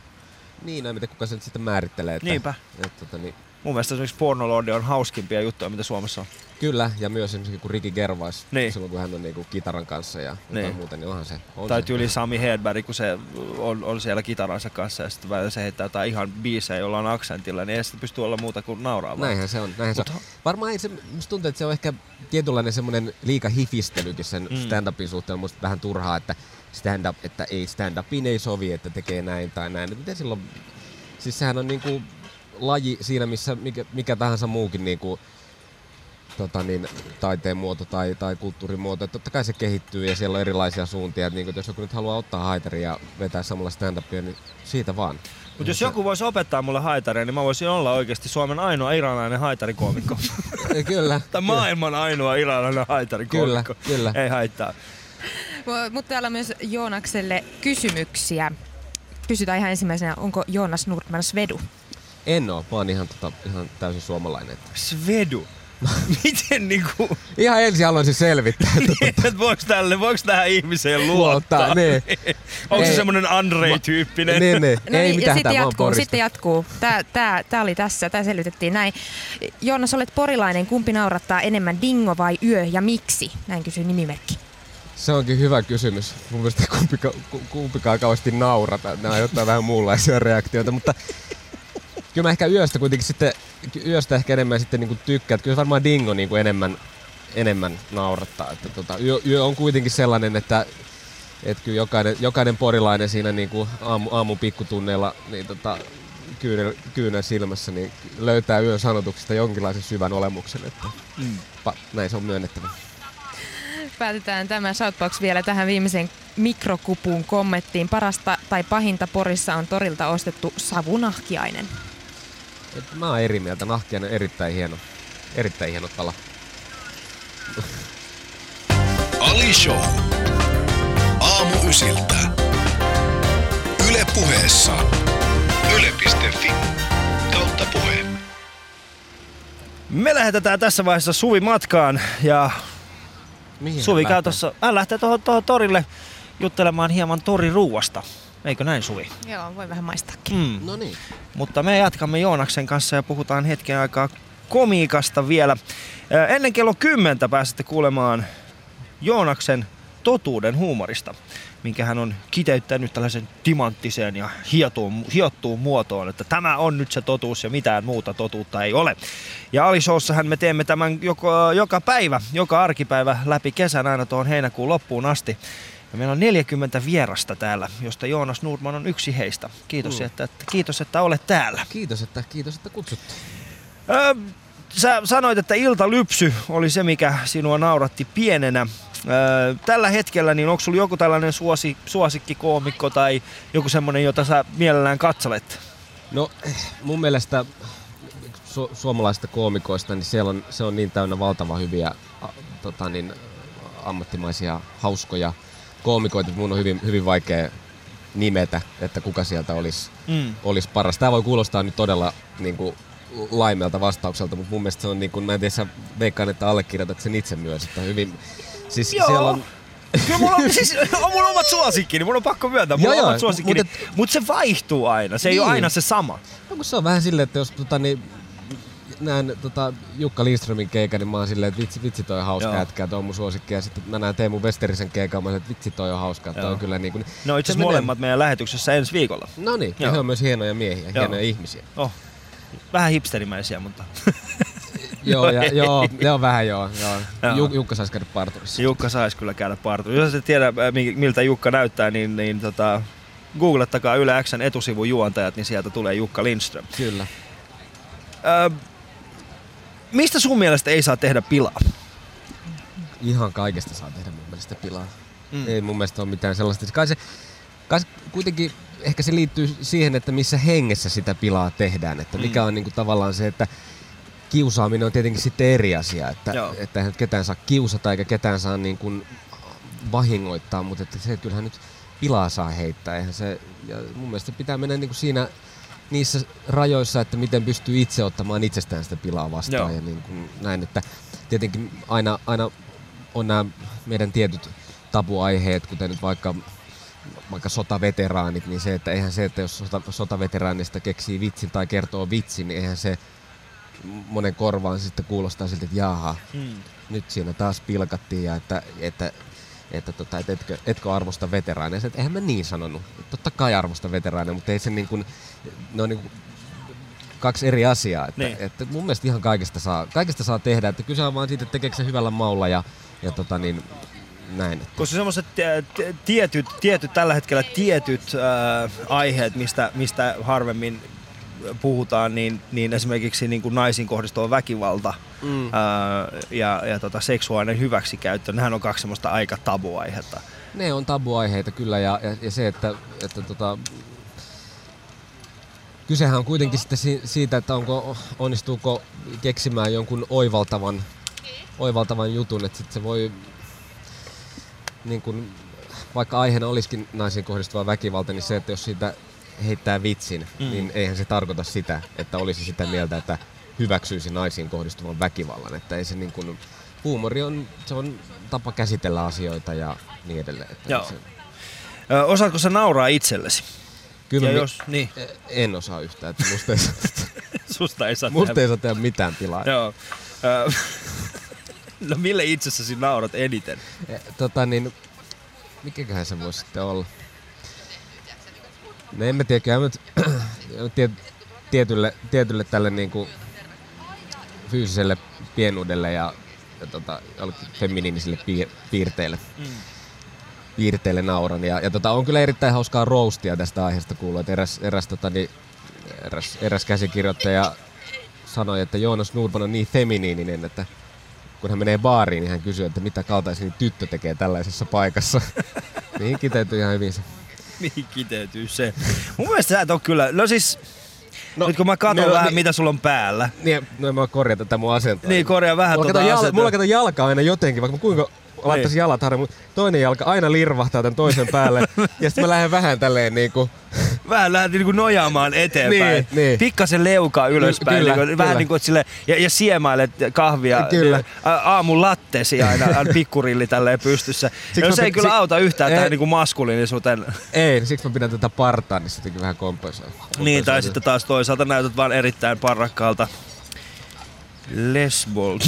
niin, näin miten kuka sen sitten määrittelee. Että, Niinpä. Että, tota, niin, Mun mielestä esimerkiksi Pornolordi on hauskimpia juttuja, mitä Suomessa on. kyllä, ja myös esimerkiksi kun Ricky Gervais, Niin. silloin kun hän on niinku kitaran kanssa ja Niin. muuta, niin onhan se. On Tai tyyli Sami Hedberg, kun se on, on siellä kitaransa kanssa ja sitten välillä se heittää jotain ihan biisejä, jolla on aksentilla, niin ei sitten pysty olla muuta kuin nauraa vaan. Näinhän se on. Näinhän se on. Varmaan ei se, musta tuntuu, että se on ehkä tietynlainen semmoinen liika hifistelykin sen Mm. mm. stand-upin suhteen. Musta vähän turhaa, että stand-up, että ei stand-upiin ei sovi, että tekee näin tai näin. Et Miten silloin, siis sehän on niinku laji siinä, missä mikä, mikä tahansa muukin niinku, tota niin, taiteen muoto tai, tai kulttuurimuoto. Et totta kai se kehittyy ja siellä on erilaisia suuntia. Niinku, et jos joku nyt haluaa ottaa haiteria ja vetää samalla stand-upia, niin siitä vaan. Mutta jos joku voisi opettaa mulle haitaria, niin mä voisin olla oikeasti Suomen ainoa iranilainen haitarikoomikko. [laughs] kyllä. tai maailman ainoa iranilainen haitarikoomikko. Kyllä, kyllä. Ei haittaa. Mutta täällä on myös Joonakselle kysymyksiä. Kysytään ihan ensimmäisenä, onko Joonas Nordman Svedu? En oo, mä oon ihan, tota, ihan täysin suomalainen. Svedu. [laughs] Miten niinku, Ihan ensin haluaisin selvittää, [laughs] että että voiko tälle, voiko tähän ihmiseen luottaa? luottaa. [laughs] Niin. Onko se Ei. semmonen Andrei-tyyppinen? niin, niin. No ei niin, ja mitään sitten jatkuu, sitten jatkuu. Tää, tää, tää oli tässä, tää selvitettiin näin. Joonas, olet porilainen. Kumpi naurattaa enemmän, dingo vai yö ja miksi? Näin kysyy nimimerkki. Se onkin hyvä kysymys. Mun mielestä kumpikaan, ku- kumpikaan kauheasti naurata. Nämä aiheuttaa vähän muunlaisia reaktioita, mutta kyllä mä ehkä yöstä kuitenkin sitten, yöstä ehkä enemmän sitten niinku tykkään. Kyllä varmaan Dingo niinku enemmän, enemmän naurattaa. Että tota, yö, yö, on kuitenkin sellainen, että et kyllä jokainen, jokainen porilainen siinä niinku aamu, aamun pikkutunneilla niin tota, kyynel, kyynel silmässä niin löytää yön sanotuksista jonkinlaisen syvän olemuksen. Että, Mm. pa, näin se on myönnettävä. Päätetään tämä Shoutbox vielä tähän viimeiseen mikrokupuun kommenttiin. Parasta tai pahinta Porissa on torilta ostettu savunahkiainen. Et mä oon eri mieltä. Nahkiainen on erittäin hieno. Erittäin hieno kala. Ali Show. Aamu ysiltä. Yle Puheessa. Yle.fi kautta puhe. Me lähetetään tässä vaiheessa Suvi matkaan ja Mihin Suvi käy tossa, hän lähtee tuohon, tuohon torille juttelemaan hieman toriruuasta. Eikö näin Suvi? Joo, voi vähän maistaakin. Mm. No niin. Mutta me jatkamme Joonaksen kanssa ja puhutaan hetken aikaa komiikasta vielä. Ennen kello 10 pääsette kuulemaan Joonaksen totuuden huumorista, minkä hän on kiteyttänyt tällaisen timanttiseen ja hiottuun, hiottuun muotoon, että tämä on nyt se totuus ja mitään muuta totuutta ei ole. Ja Alishowssahan me teemme tämän joka, joka päivä, joka arkipäivä läpi kesän aina tuohon heinäkuun loppuun asti. Ja meillä on 40 vierasta täällä, josta Joonas Nordman on yksi heistä. Kiitos, Mm. että, että, kiitos että olet täällä. Kiitos, että, kiitos, että kutsuttiin. Öö, sä sanoit, että iltalypsy oli se, mikä sinua nauratti pienenä. Öö, tällä hetkellä, niin onko sulla joku tällainen suosi, suosikkikoomikko tai joku semmonen, jota sä mielellään katselet? No mun mielestä su- suomalaisista koomikoista, niin siellä on, se on niin täynnä valtava hyviä a, tota niin, ammattimaisia, hauskoja koomikoita, että mun on hyvin, hyvin vaikea nimetä, että kuka sieltä olisi Mm. olisi paras. Tämä voi kuulostaa nyt todella niin kuin, laimeelta vastaukselta, mutta mun mielestä se on niin kuin, mä en tiedä, sä veikkaan, että allekirjoitat sen itse myös, että hyvin, siis Joo. siellä on, Kyllä mulla on, [laughs] siis, on mun omat suosikkini, mun on pakko myöntää, mulla Joo, on omat suosikkini, mut mutta se vaihtuu aina, se ei ole Niin. aina se sama. no, kun se on vähän silleen, että jos tota, niin, näen tota, Jukka Lindströmin keikan, niin mä oon silleen, että vitsi, vitsi toi on hauska Joo. jätkä, toi on mun suosikki. Ja sitten mä näen Teemu Westerisen keikan, mä että vitsi toi on hauska, toi Joo. on kyllä niin kuin, Ne on itse se asiassa menee- molemmat meidän lähetyksessä ensi viikolla. No niin, he on myös hienoja miehiä, Joo. hienoja ihmisiä. Oh. Vähän hipsterimäisiä, mutta [laughs] joo, ja, [laughs] joo, ne on vähän joo. joo. Joo. Juk, Jukka saisi käydä parturissa. Jukka saisi kyllä käydä parturissa. Jos et tiedä, äh, mi- miltä Jukka näyttää, niin, niin tota, googlettakaa Yle Xn etusivun juontajat, niin sieltä tulee Jukka Lindström. Kyllä. Öö, mistä sun mielestä ei saa tehdä pilaa? Ihan kaikesta saa tehdä mun mielestä pilaa. Mm. Mm. Ei mun mielestä ole mitään sellaista. Kai se, kai se kuitenkin ehkä se liittyy siihen, että missä hengessä sitä pilaa tehdään. Että mikä Mm. on niinku tavallaan se, että kiusaaminen on tietenkin sitten eri asia. Että, Joo. että eihän ketään saa kiusata eikä ketään saa niin kuin vahingoittaa, mutta että se, että kyllähän nyt pilaa saa heittää. Eihän se, ja mun mielestä pitää mennä niin kuin siinä niissä rajoissa, että miten pystyy itse ottamaan itsestään sitä pilaa vastaan Joo. ja niin kuin näin, että tietenkin aina, aina on nämä meidän tietyt tabuaiheet, kuten nyt vaikka vaikka sotaveteraanit, niin se, että eihän se, että jos sota, sotaveteraanista keksii vitsin tai kertoo vitsin, niin eihän se monen korvaan sitten kuulostaa siltä, että jaha, Mm. nyt siinä taas pilkattiin ja että, että, että, tota, että etkö, etkö arvosta veteraaneja. Että eihän mä niin sanonut. Totta kai arvosta veteraaneja, mutta ei se niin kuin, ne on niin kuin kaksi eri asiaa. Että, Niin. että mun mielestä ihan kaikesta saa, kaikesta saa tehdä. Että kyse on vaan siitä, että tekeekö se hyvällä maulla ja, ja tota niin, näin. Koska semmoiset tietyt, tietyt, tällä hetkellä tietyt äh, aiheet, mistä, mistä harvemmin puhutaan, niin, niin esimerkiksi niin kuin naisiin kohdistuva väkivalta Mm. ää, ja, ja tota, seksuaalinen hyväksikäyttö, nehän on kaksi semmoista aika tabuaihetta. Ne on tabuaiheita kyllä ja, ja, ja se, että, että tota, kysehän on kuitenkin sitten si- siitä, että onko, onnistuuko keksimään jonkun oivaltavan, oivaltavan jutun, että sit se voi niin kun, vaikka aiheena olisikin naisiin kohdistuva väkivalta, niin se, että jos siitä heittää vitsin, Mm. niin eihän se tarkoita sitä, että olisi sitä mieltä, että hyväksyisi naisiin kohdistuvan väkivallan. Että ei se niin kun, huumori on, se on tapa käsitellä asioita ja niin edelleen. Että Joo. Se, Ö, osaatko sä nauraa itsellesi? kyllä ja mi- jos, niin, en osaa yhtään, että musta ei, saa- [laughs] susta ei saa musta tehdä. ei saa tehdä mitään pilaa. Joo. Ö, [laughs] no mille itsessäsi naurat eniten? Eh, Tota niin, mikäköhän se voisi sitten olla? No en mä tiedä, kyllä nyt tiet, tietylle, tietylle tälle niinku fyysiselle pienuudelle ja, ja tota, feminiinisille piir, piirteille, Mm. piirteille nauran. Ja, ja tota, on kyllä erittäin hauskaa roastia tästä aiheesta kuuluu, että eräs, eräs, tota, niin, eräs, eräs käsikirjoittaja sanoi, että Joonas Nordman on niin feminiininen, että kun hän menee baariin, niin hän kysyy, että mitä kaltaisen tyttö tekee tällaisessa paikassa. [laughs] Mihin kiteytyy ihan hyvin se. Mihin [laughs] kiteytyy se? Mun mielestä sä et oo kyllä, no siis, no, No, nyt kun mä katson on vähän niin- mitä sulla on päällä, Niin, no mä korjata tätä mun asentoa. niin korjaa vähän mulla, tuota kato, jal, asentoa. mulla kato jalka aina jotenkin, vaikka mä kuinka laittaisin Niin. jalat harjoin, mutta toinen jalka aina lirvahtaa tämän toisen päälle. [laughs] ja sitten mä lähden vähän tälleen niinku, Vähän lähdet niinku nojaamaan eteenpäin. Niin, niin. Pikkasen leukaa ylöspäin. Kyllä, niinku, kyllä. Vähän niin kuin sille, ja, ja siemailet kahvia. Kyllä. Ä, aamun lattesi aina, [laughs] aina pikkurilli tälleen pystyssä. Siksi no, se ei kyllä auta yhtään ei. tähän niinku maskuliinisuuteen. ei, siksi mä pidän tätä partaa, niin se jotenkin vähän kompensoi. Niin, tai sitten taas toisaalta näytät vaan erittäin parrakkaalta lesbol. [laughs]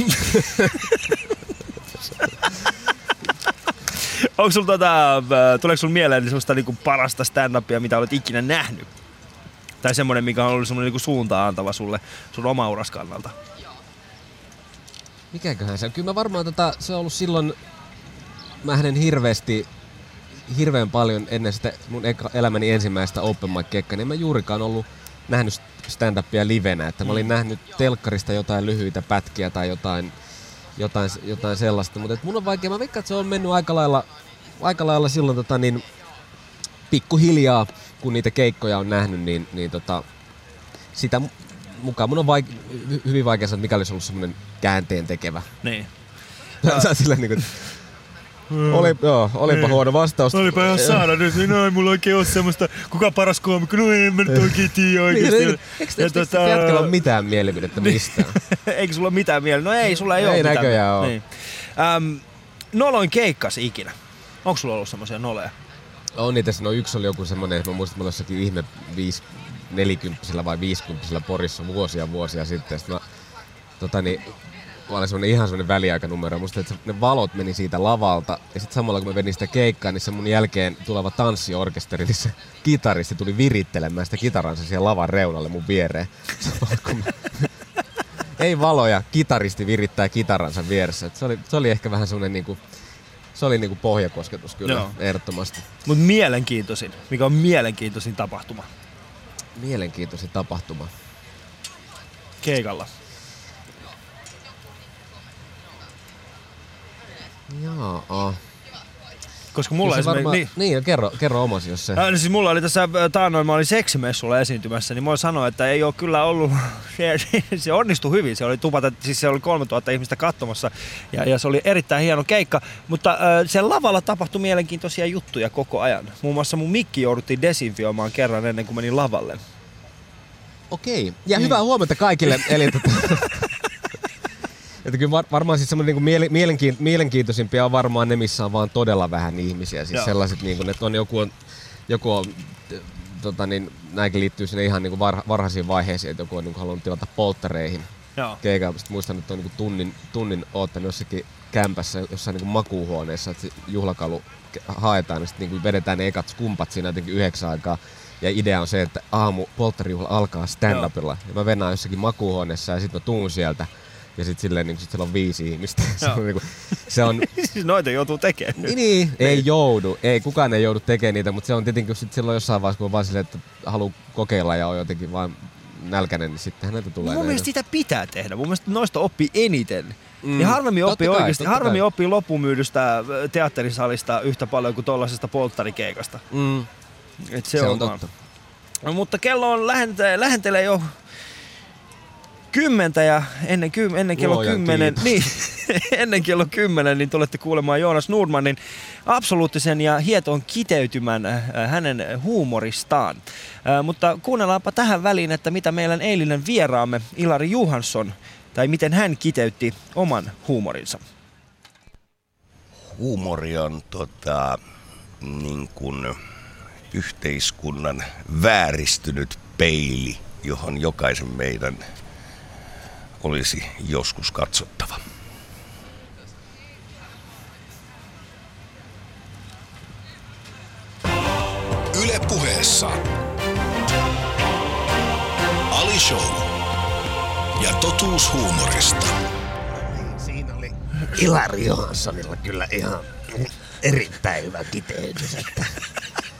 Onko sulla tota, äh, tuleeko sulla mieleen sellaista niinku parasta stand-upia, mitä olet ikinä nähnyt? Tai semmoinen, mikä on ollut semmoinen niinku suuntaan antava sulle sun oma uras kannalta? Mikäköhän se on? Kyllä mä varmaan tota, se on ollut silloin, mä hänen hirveästi, hirveän paljon ennen sitä mun elämäni ensimmäistä open mic keikkaa, niin en mä juurikaan ollut nähnyt stand-upia livenä. Että mä olin nähnyt telkkarista jotain lyhyitä pätkiä tai jotain, jotain, jotain sellaista. Mutta mun on vaikea, mä veikkaan, että se on mennyt aika lailla, aika lailla silloin tota, niin, pikkuhiljaa, kun niitä keikkoja on nähnyt, niin, niin tota, sitä mu- mukaan. Mun on vaik- hy- hyvin vaikea sanoa, että mikä olisi ollut semmoinen käänteen tekevä. Niin. [laughs] Sä silleen niinku, oli, joo, olipa huono vastaus. Olipa ihan saada nyt, niin no ei mulla oikein ole semmoista, kuka paras koomikko, no en mä nyt oikein tiedä Niin, oikeesti. niin, Eikö eikö tota- jätkällä ole mitään mielipidettä mistään? [laughs] Eikö sulla ole mitään mieltä? No ei, sulla ei, Ei ole mitään näköjään oo. Niin. Ähm, noloin keikkas ikinä. Onko sulla ollut semmoisia noloja? on niitä, no yksi oli joku semmonen, että mä muistan, että oli jossakin ihme 5, 40 vai 50 Porissa vuosia vuosia sitten. Sitten mä, tota niin, mä olin semmonen ihan semmonen väliaikanumero. Musta, että ne valot meni siitä lavalta. Ja sitten samalla kun mä vedin sitä keikkaa, niin se mun jälkeen tuleva tanssiorkesteri, niin se kitaristi tuli virittelemään sitä kitaransa siihen lavan reunalle mun viereen. Ei valoja, kitaristi virittää kitaransa vieressä. Se, oli, se oli ehkä vähän semmonen niinku, se oli niinku pohjakosketus kyllä, Joo. Ehdottomasti. Mutta mielenkiintoisin. Mikä on mielenkiintoisin tapahtuma? Mielenkiintoisin tapahtuma. Keikalla. Jaa. Koska mulla Kyllä esimerkiksi... varmaan, Niin, niin, kerro, kerro omasi, jos se... Äh, siis mulla oli tässä taannoin, mä olin seksimessulla esiintymässä, niin mä voin sanoa, että ei ole kyllä ollut, [laughs] se, [laughs] se onnistui hyvin. Se oli tupata, siis se oli 3000 ihmistä katsomassa ja, ja se oli erittäin hieno keikka. Mutta äh, sen lavalla tapahtui mielenkiintoisia juttuja koko ajan. Muun muassa mun mikki jouduttiin desinfioimaan kerran ennen kuin menin lavalle. Okei. Ja hyvää huomenta kaikille. Eli [laughs] että kyllä var, varmaan siis semmoinen niin mielenkiin, mielenkiintoisimpia on varmaan ne, missä on vaan todella vähän ihmisiä. Siis Joo. sellaiset, niin kuin, että on joku on, joku on tota, niin, näinkin liittyy sinne ihan niin kuin varha, varhaisiin vaiheisiin, että joku on niin kuin halunnut tilata polttareihin Joo. Sitten muistan, että on niin kuin tunnin, tunnin oottanut jossakin kämpässä, jossain niin kuin makuuhuoneessa, että juhlakalu haetaan, niin sitten niin vedetään ne ekat skumpat siinä jotenkin yhdeksän aikaa. Ja idea on se, että aamu polttarijuhla alkaa stand-upilla. Ja mä venään jossakin makuuhuoneessa ja sitten mä tuun sieltä. Ja sitten silleen, niin sit siellä on viisi ihmistä. [laughs] se, on, niin kuin, se on, [laughs] siis noita joutuu tekemään. niin, niin, ei joudu. Ei, kukaan ei joudu tekemään niitä, mutta se on tietenkin sit silloin jossain vaiheessa, kun on vaan silleen, että haluaa kokeilla ja on jotenkin vaan nälkäinen, niin sittenhän näitä tulee. Mun näitä. mielestä sitä pitää tehdä. Mun mielestä noista oppii eniten. Mm. Ja harvemmin Totta oppii kai, oikeasti, harvemmin kai. oppii loppumyydystä äh, teatterisalista yhtä paljon kuin tuollaisesta polttarikeikasta. Mm, Et se, se, on, on totta. No, mutta kello on lähentele, lähentelee jo kymmentä ja ennen, ky, ennen kello Luojan kymmenen, niin, [laughs] ennen kello kymmenen, niin tulette kuulemaan Joonas Nordmanin absoluuttisen ja hieton kiteytymän äh, hänen huumoristaan. Äh, mutta kuunnellaanpa tähän väliin, että mitä meidän eilinen vieraamme Ilari Johansson, tai miten hän kiteytti oman huumorinsa. huumori on tota, niin kuin yhteiskunnan vääristynyt peili, johon jokaisen meidän olisi joskus katsottava. Yle puheessa. Ali Show. Ja totuus huumorista. Siinä oli Ilari Johanssonilla kyllä ihan erittäin hyvä kiteytys, että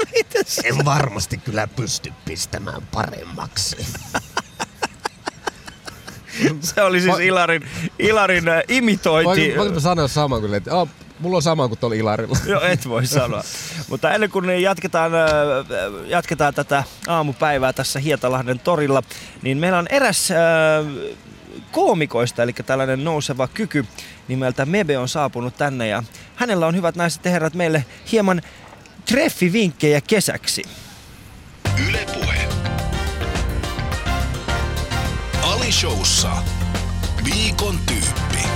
[laughs] en varmasti kyllä pysty pistämään paremmaksi. [laughs] Se oli siis Ilarin, Ilarin äh, imitointi. Voinko, voinko mä sanoa saman kyllä, että oh, mulla on sama kuin tuolla Ilarilla. [laughs] Joo, et voi sanoa. [laughs] Mutta ennen kuin jatketaan, äh, jatketaan tätä aamupäivää tässä Hietalahden torilla, niin meillä on eräs äh, koomikoista, eli tällainen nouseva kyky nimeltä Mebe on saapunut tänne ja hänellä on hyvät naiset ja herrat meille hieman treffivinkkejä kesäksi. Ali Showssa. Viikon tyyppi.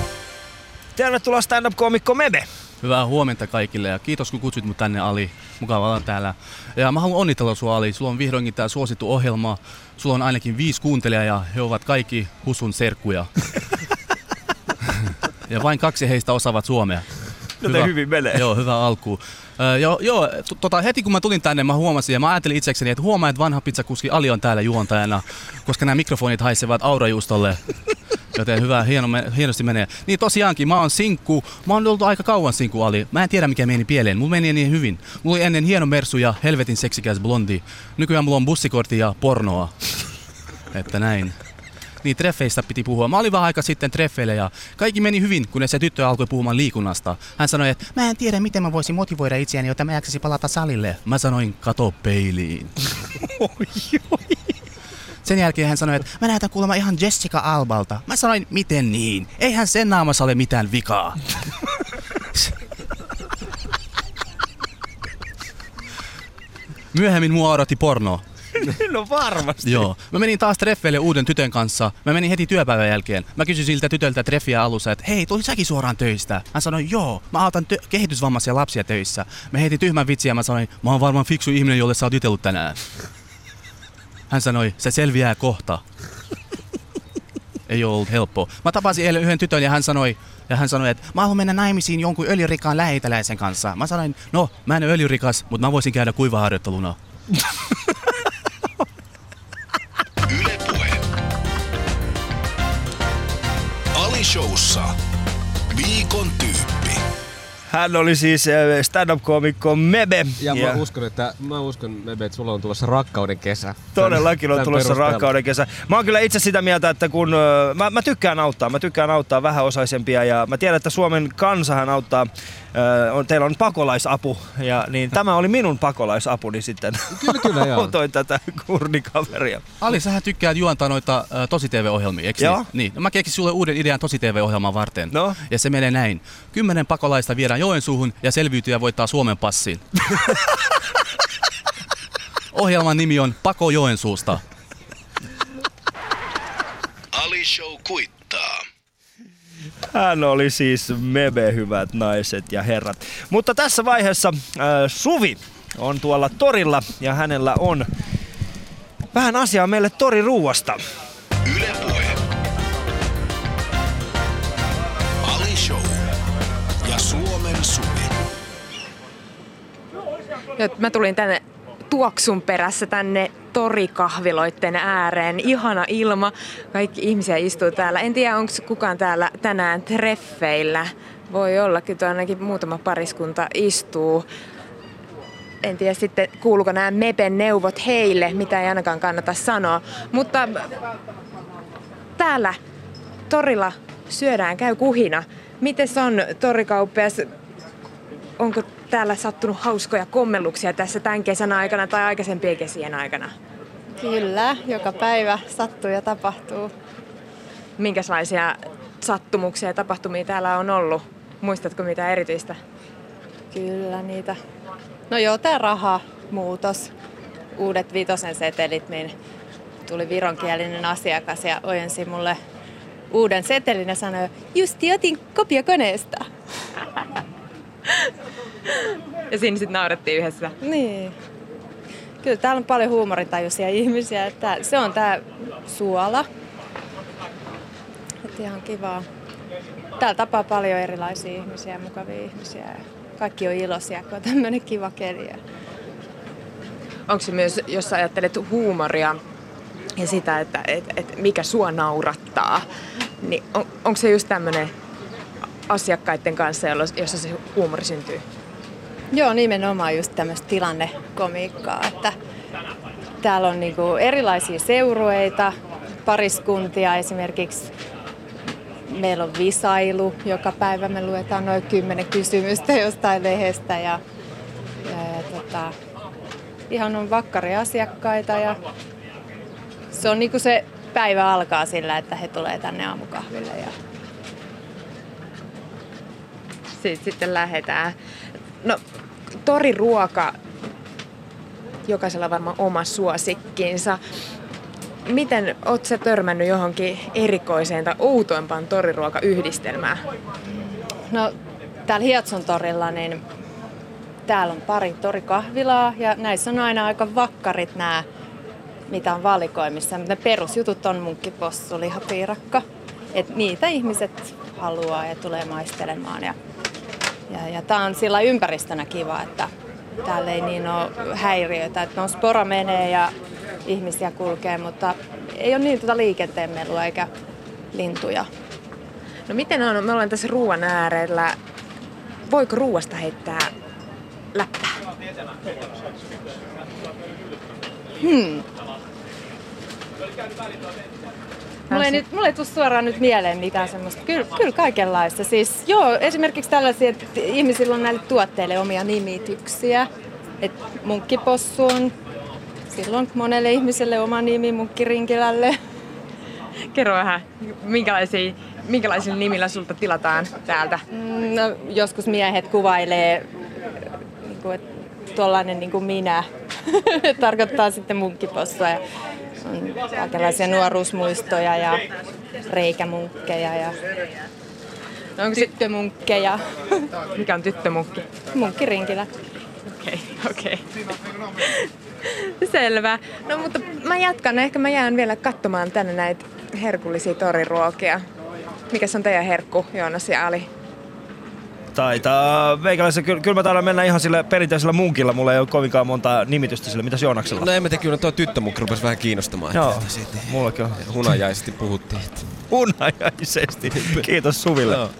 Tervetuloa stand-up-koomikko Mebe. Hyvää huomenta kaikille ja kiitos kun kutsuit mut tänne Ali. Mukava olla täällä. Ja mä haluan onnitella sua Ali. Sulla on vihdoinkin tää suosittu ohjelma. Sulla on ainakin viisi kuuntelijaa ja he ovat kaikki Husun serkkuja. [laughs] ja vain kaksi heistä osaavat suomea. Joten hyvin menee. Joo, hyvä alku. Öö, joo, joo tota, heti kun mä tulin tänne, mä huomasin ja mä ajattelin itsekseni, että huomaan, että vanha pizzakuski Ali on täällä juontajana, koska nämä mikrofonit haisevat aurajuustolle. [laughs] Joten hyvä, hieno, hienosti menee. Niin tosiaankin, mä oon sinkku. Mä oon ollut aika kauan sinkku Ali. Mä en tiedä mikä meni pieleen. Mulla meni niin hyvin. Mulla oli ennen hieno mersu ja helvetin seksikäs blondi. Nykyään mulla on bussikortti ja pornoa. [laughs] Että näin. Niin treffeistä piti puhua. Mä olin vähän aika sitten treffeille ja kaikki meni hyvin, kunnes se tyttö alkoi puhumaan liikunnasta. Hän sanoi, että mä en tiedä miten mä voisin motivoida itseäni, jotta mä jaksaisi palata salille. Mä sanoin, kato peiliin. [laughs] Sen jälkeen hän sanoi, että mä näytän kuulemma ihan Jessica Albalta. Mä sanoin, miten niin? Eihän sen naamassa ole mitään vikaa. [laughs] Myöhemmin mua odotti porno. No varmasti. Joo. Mä menin taas treffeille uuden tytön kanssa. Mä menin heti työpäivän jälkeen. Mä kysyin siltä tytöltä treffiä alussa, että hei, tuli säkin suoraan töistä? Hän sanoi, joo, mä autan tö- kehitysvammaisia lapsia töissä. Mä heitin tyhmän vitsiä ja mä sanoin, mä oon varmaan fiksu ihminen, jolle sä oot jutellut tänään. Hän sanoi, se selviää kohta. Ei ollut helppoa. Mä tapasin eilen yhden tytön ja hän sanoi, ja hän sanoi, että mä haluan mennä naimisiin jonkun öljyrikaan läheitäläisen kanssa. Mä sanoin, no, mä en ole öljyrikas, mutta mä voisin käydä kuivaharjoitteluna. Showssa. Viikon tyyppi. Hän oli siis äh, stand-up-koomikko Mebe. Ja, mä uskon, että, mä uskon, Mebe, että sulla on tulossa rakkauden kesä. Todellakin on Tämän tulossa perusteella. rakkauden kesä. Mä oon kyllä itse sitä mieltä, että kun ö, mä, mä tykkään auttaa, mä tykkään auttaa vähäosaisempia ja mä tiedän, että Suomen kansahan auttaa, ö, on, teillä on pakolaisapu ja niin tämä oli minun pakolaisapuni sitten. Kyllä, kyllä, joo. [laughs] Autoin tätä kurdikaveria. Ali, sähän tykkäät juontaa noita äh, tosi TV-ohjelmia, eikö Joo. niin? niin? Mä keksin sulle uuden idean tosi TV-ohjelman varten. No? Ja se menee näin. Kymmenen pakolaista viedään Joensuuhun ja selviytyjä voittaa Suomen passin. Ohjelman nimi on Pako Joensuusta. Ali Show kuittaa. Hän oli siis Mebe, hyvät naiset ja herrat. Mutta tässä vaiheessa äh, Suvi on tuolla torilla ja hänellä on vähän asiaa meille toriruuasta. Ja Mä tulin tänne tuoksun perässä tänne torikahviloitten ääreen. Ihana ilma. Kaikki ihmisiä istuu täällä. En tiedä, onko kukaan täällä tänään treffeillä. Voi olla, kyllä ainakin muutama pariskunta istuu. En tiedä sitten, kuuluuko nämä Mepen neuvot heille, mitä ei ainakaan kannata sanoa. Mutta täällä torilla syödään, käy kuhina. Mites on torikauppias? Onko täällä sattunut hauskoja kommelluksia tässä tämän kesän aikana tai aikaisempien kesien aikana? Kyllä, joka päivä sattuu ja tapahtuu. Minkälaisia sattumuksia ja tapahtumia täällä on ollut? Muistatko mitä erityistä? Kyllä niitä. No joo, tää raha, muutos, uudet vitosen setelit, niin tuli vironkielinen asiakas ja ojensi mulle uuden setelin ja sanoi, justi otin kopiokoneesta. [laughs] Ja siinä sitten naurettiin yhdessä. Niin. Kyllä täällä on paljon huumorintajuisia ihmisiä. Että se on tää suola. Et ihan kivaa. Täällä tapaa paljon erilaisia ihmisiä, mukavia ihmisiä. Kaikki on iloisia, kun on tämmönen kiva keli. Onko se myös, jos sä ajattelet huumoria ja sitä, että et, et mikä sua naurattaa, niin on, onko se just tämmöinen asiakkaiden kanssa, jossa se huumori syntyy? Joo, nimenomaan just tämmöistä tilannekomiikkaa, että täällä on niinku erilaisia seurueita, pariskuntia esimerkiksi. Meillä on visailu, joka päivä me luetaan noin kymmenen kysymystä jostain lehdestä ja, ja, ja tota, ihan on vakkaria asiakkaita ja se on niinku se päivä alkaa sillä, että he tulee tänne aamukahville ja Siitä sitten lähdetään. No, toriruoka, jokaisella varmaan oma suosikkinsa. Miten oot sä törmännyt johonkin erikoiseen tai outoimpaan toriruokayhdistelmään? No, täällä Hietson torilla, niin täällä on pari torikahvilaa ja näissä on aina aika vakkarit nämä, mitä on valikoimissa. Ne perusjutut on munkkipossu, lihapiirakka. Et niitä ihmiset haluaa ja tulee maistelemaan. Ja, Ja, ja tämä on sillä ympäristönä kiva, että täällä ei niin ole häiriöitä. Että no spora menee ja ihmisiä kulkee, mutta ei ole niin tuota liikenteen melua eikä lintuja. No miten on, me ollaan tässä ruoan äärellä. Voiko ruoasta heittää läppää? Hmm. Mulla ei, nyt, mulla ei tule suoraan nyt mieleen mitään semmoista. Kyllä, kyllä kaikenlaista. Siis, joo, esimerkiksi tällaisia, että ihmisillä on näille tuotteille omia nimityksiä. Et munkkipossu on silloin monelle ihmiselle oma nimi munkkirinkkilälle. [laughs] Kerro vähän, minkälaisia, minkälaisilla nimillä sulta tilataan täältä? Mm, No, joskus miehet kuvailee, niin kuin, että tuollainen niin kuin minä [laughs] tarkoittaa sitten munkkipossua. Ja on kaikenlaisia nuoruusmuistoja ja reikämunkkeja ja No onko tyttömunkkeja. [laughs] mikä on tyttömunkki? Munkkirinkilä. Okei, okei. Selvä. No mutta mä jatkan. Ehkä mä jään vielä katsomaan tänne näitä herkullisia toriruokia. Mikäs on teidän herkku, Joonas ja Ali? Taitaa meikäläisen, kyllä, kyllä mä taidan mennä ihan sillä perinteisellä munkilla, mulla ei ole kovinkaan monta nimitystä sille, mitäs Joonaksella? No en mä tiedä, kyllä tuo tyttömukki rupesi vähän kiinnostamaan. Joo, että siitä mullakin on. Hunajaisesti puhuttiin. Että. Hunajaisesti. Kiitos Suville. Joo.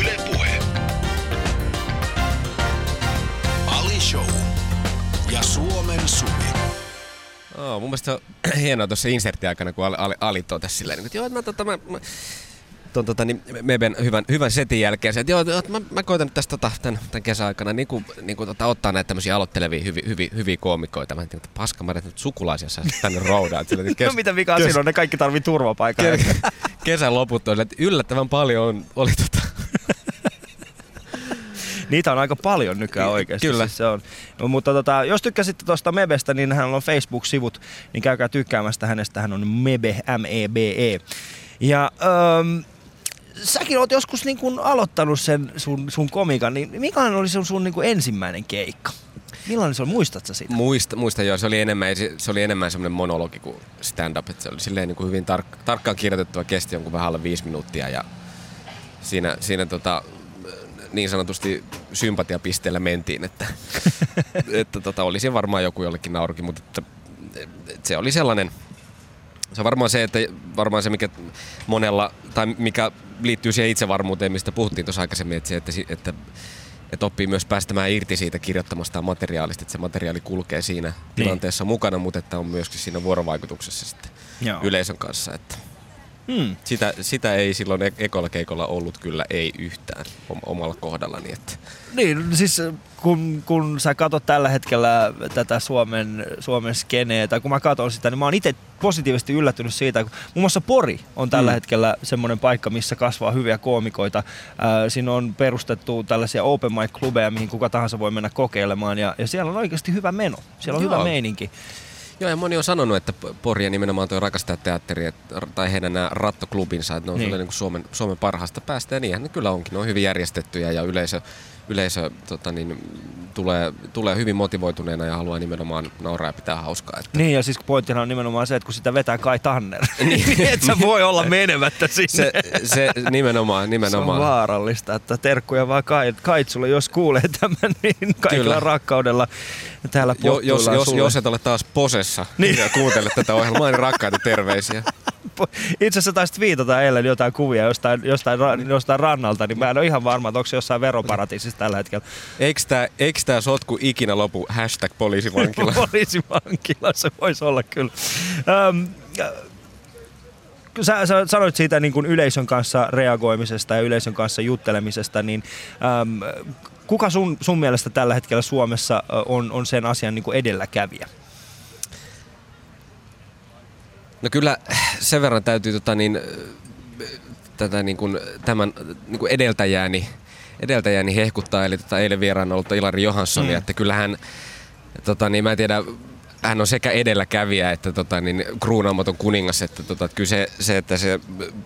Yle Puhe. Ali Show. Ja Suomen Suvi. Oh, mun mielestä se on hienoa tuossa insertin aikana, kun Ali, Ali, Ali totesi silleen, niin, että joo, että mä, tota, mä, mä ton, tota, niin Meben hyvän, hyvän setin jälkeen, että joo, mä, mä koitan nyt tässä tota, tämän, tämän kesäaikana niin kuin, niin kuin, tota, ottaa näitä tämmöisiä aloittelevia hyviä, hyviä, hyviä koomikoita. Mä en tiedä, paska mä nyt sukulaisia tänne roudaan. Sillä, että [laughs] No mitä vikaa siinä on, ne kaikki tarvii turvapaikan. kes, kesän loput on, että yllättävän paljon on, oli tota, [laughs] Niitä on aika paljon nykyään oikeasti. Kyllä. Siis se on. No, mutta tota, jos tykkäsitte tuosta Mebestä, niin hän on Facebook-sivut, niin käykää tykkäämästä hänestä. Hän on Mebe, M-E-B-E. Ja öm, säkin oot joskus niin kun aloittanut sen sun, sun komikan, niin mikä oli sun, sun niin ensimmäinen keikka? Millainen se oli? Muistat sä sitä? Muista, muista joo, se oli enemmän, se, oli enemmän semmoinen monologi kuin stand-up. Että se oli silleen niin kuin hyvin tark, tarkkaan kirjoitettua, kesti jonkun vähän alle viisi minuuttia ja siinä, siinä tota, niin sanotusti sympatiapisteellä mentiin, että, [laughs] että tota, oli se varmaan joku jollekin naurukin, mutta että, että se oli sellainen, se on varmaan se, että varmaan se mikä monella, tai mikä liittyy siihen itsevarmuuteen, mistä puhuttiin tuossa aikaisemmin, että se, että, että että oppii myös päästämään irti siitä kirjoittamastaan materiaalista, että se materiaali kulkee siinä Niin. tilanteessa mukana, mutta että on myöskin siinä vuorovaikutuksessa sitten Joo. yleisön kanssa. Että Hmm. sitä, sitä ei silloin e- ekolla keikolla ollut kyllä ei yhtään om- omalla kohdallani. Että Niin, siis kun, kun sä katsot tällä hetkellä tätä Suomen, Suomen skeneä, tai kun mä katson sitä, niin mä oon itse positiivisesti yllättynyt siitä, kun muun muassa Pori on tällä Mm. hetkellä semmoinen paikka, missä kasvaa hyviä koomikoita. Ää, siinä on perustettu tällaisia open mic-klubeja, mihin kuka tahansa voi mennä kokeilemaan, ja, ja siellä on oikeasti hyvä meno. Siellä on Joo. hyvä meininki. Joo, ja moni on sanonut, että Pori ja nimenomaan tuo Rakastajateatteri, että- tai heidän nämä rattoklubinsa, että ne on Niin. niin. niin kuin Suomen, Suomen parhaasta päästä, ja niinhän ne kyllä onkin. Ne on hyvin järjestettyjä, ja yleisö, yleisö tota niin, tulee, tulee hyvin motivoituneena ja haluaa nimenomaan nauraa ja pitää hauskaa. Että Niin, ja siis pointtina on nimenomaan se, että kun sitä vetää Kai Tanner, [laughs] niin et sä voi olla menemättä sinne. se, se nimenomaan, Se on nimenomaan. vaarallista, että terkkuja vaan Kai, Kaitsulle, jos kuulee tämän, niin kaikilla Kyllä. rakkaudella täällä Jo, jos, jos, sulle. jos et ole taas posessa Niin. niin. [laughs] ja kuuntele tätä ohjelmaa, niin rakkaita terveisiä. [laughs] Itse asiassa taisit viitata eilen jotain kuvia jostain, jostain, ra- jostain rannalta, niin mä en ole ihan varma, että onko se jossain veroparatiisissa tällä hetkellä. Eikö tää, eikö tää sotku ikinä lopu? Hashtag poliisivankila. [laughs] Poliisivankila, se voisi olla kyllä. Öm, Sä, sä sanoit siitä niin kuin yleisön kanssa reagoimisesta ja yleisön kanssa juttelemisesta, niin äm, kuka sun, sun mielestä tällä hetkellä Suomessa on, on sen asian niin kuin edelläkävijä? No kyllä sen verran täytyy tota niin, tätä niin kuin, tämän niin kuin edeltäjääni, edeltäjääni hehkuttaa, eli tota eilen vieraana ollut Ilari Johanssonia, Mm. että kyllä hän, tota niin, mä en tiedä, hän on sekä edelläkävijä että tota, niin, kruunaamaton kuningas, että tota, että kyllä se, se, että se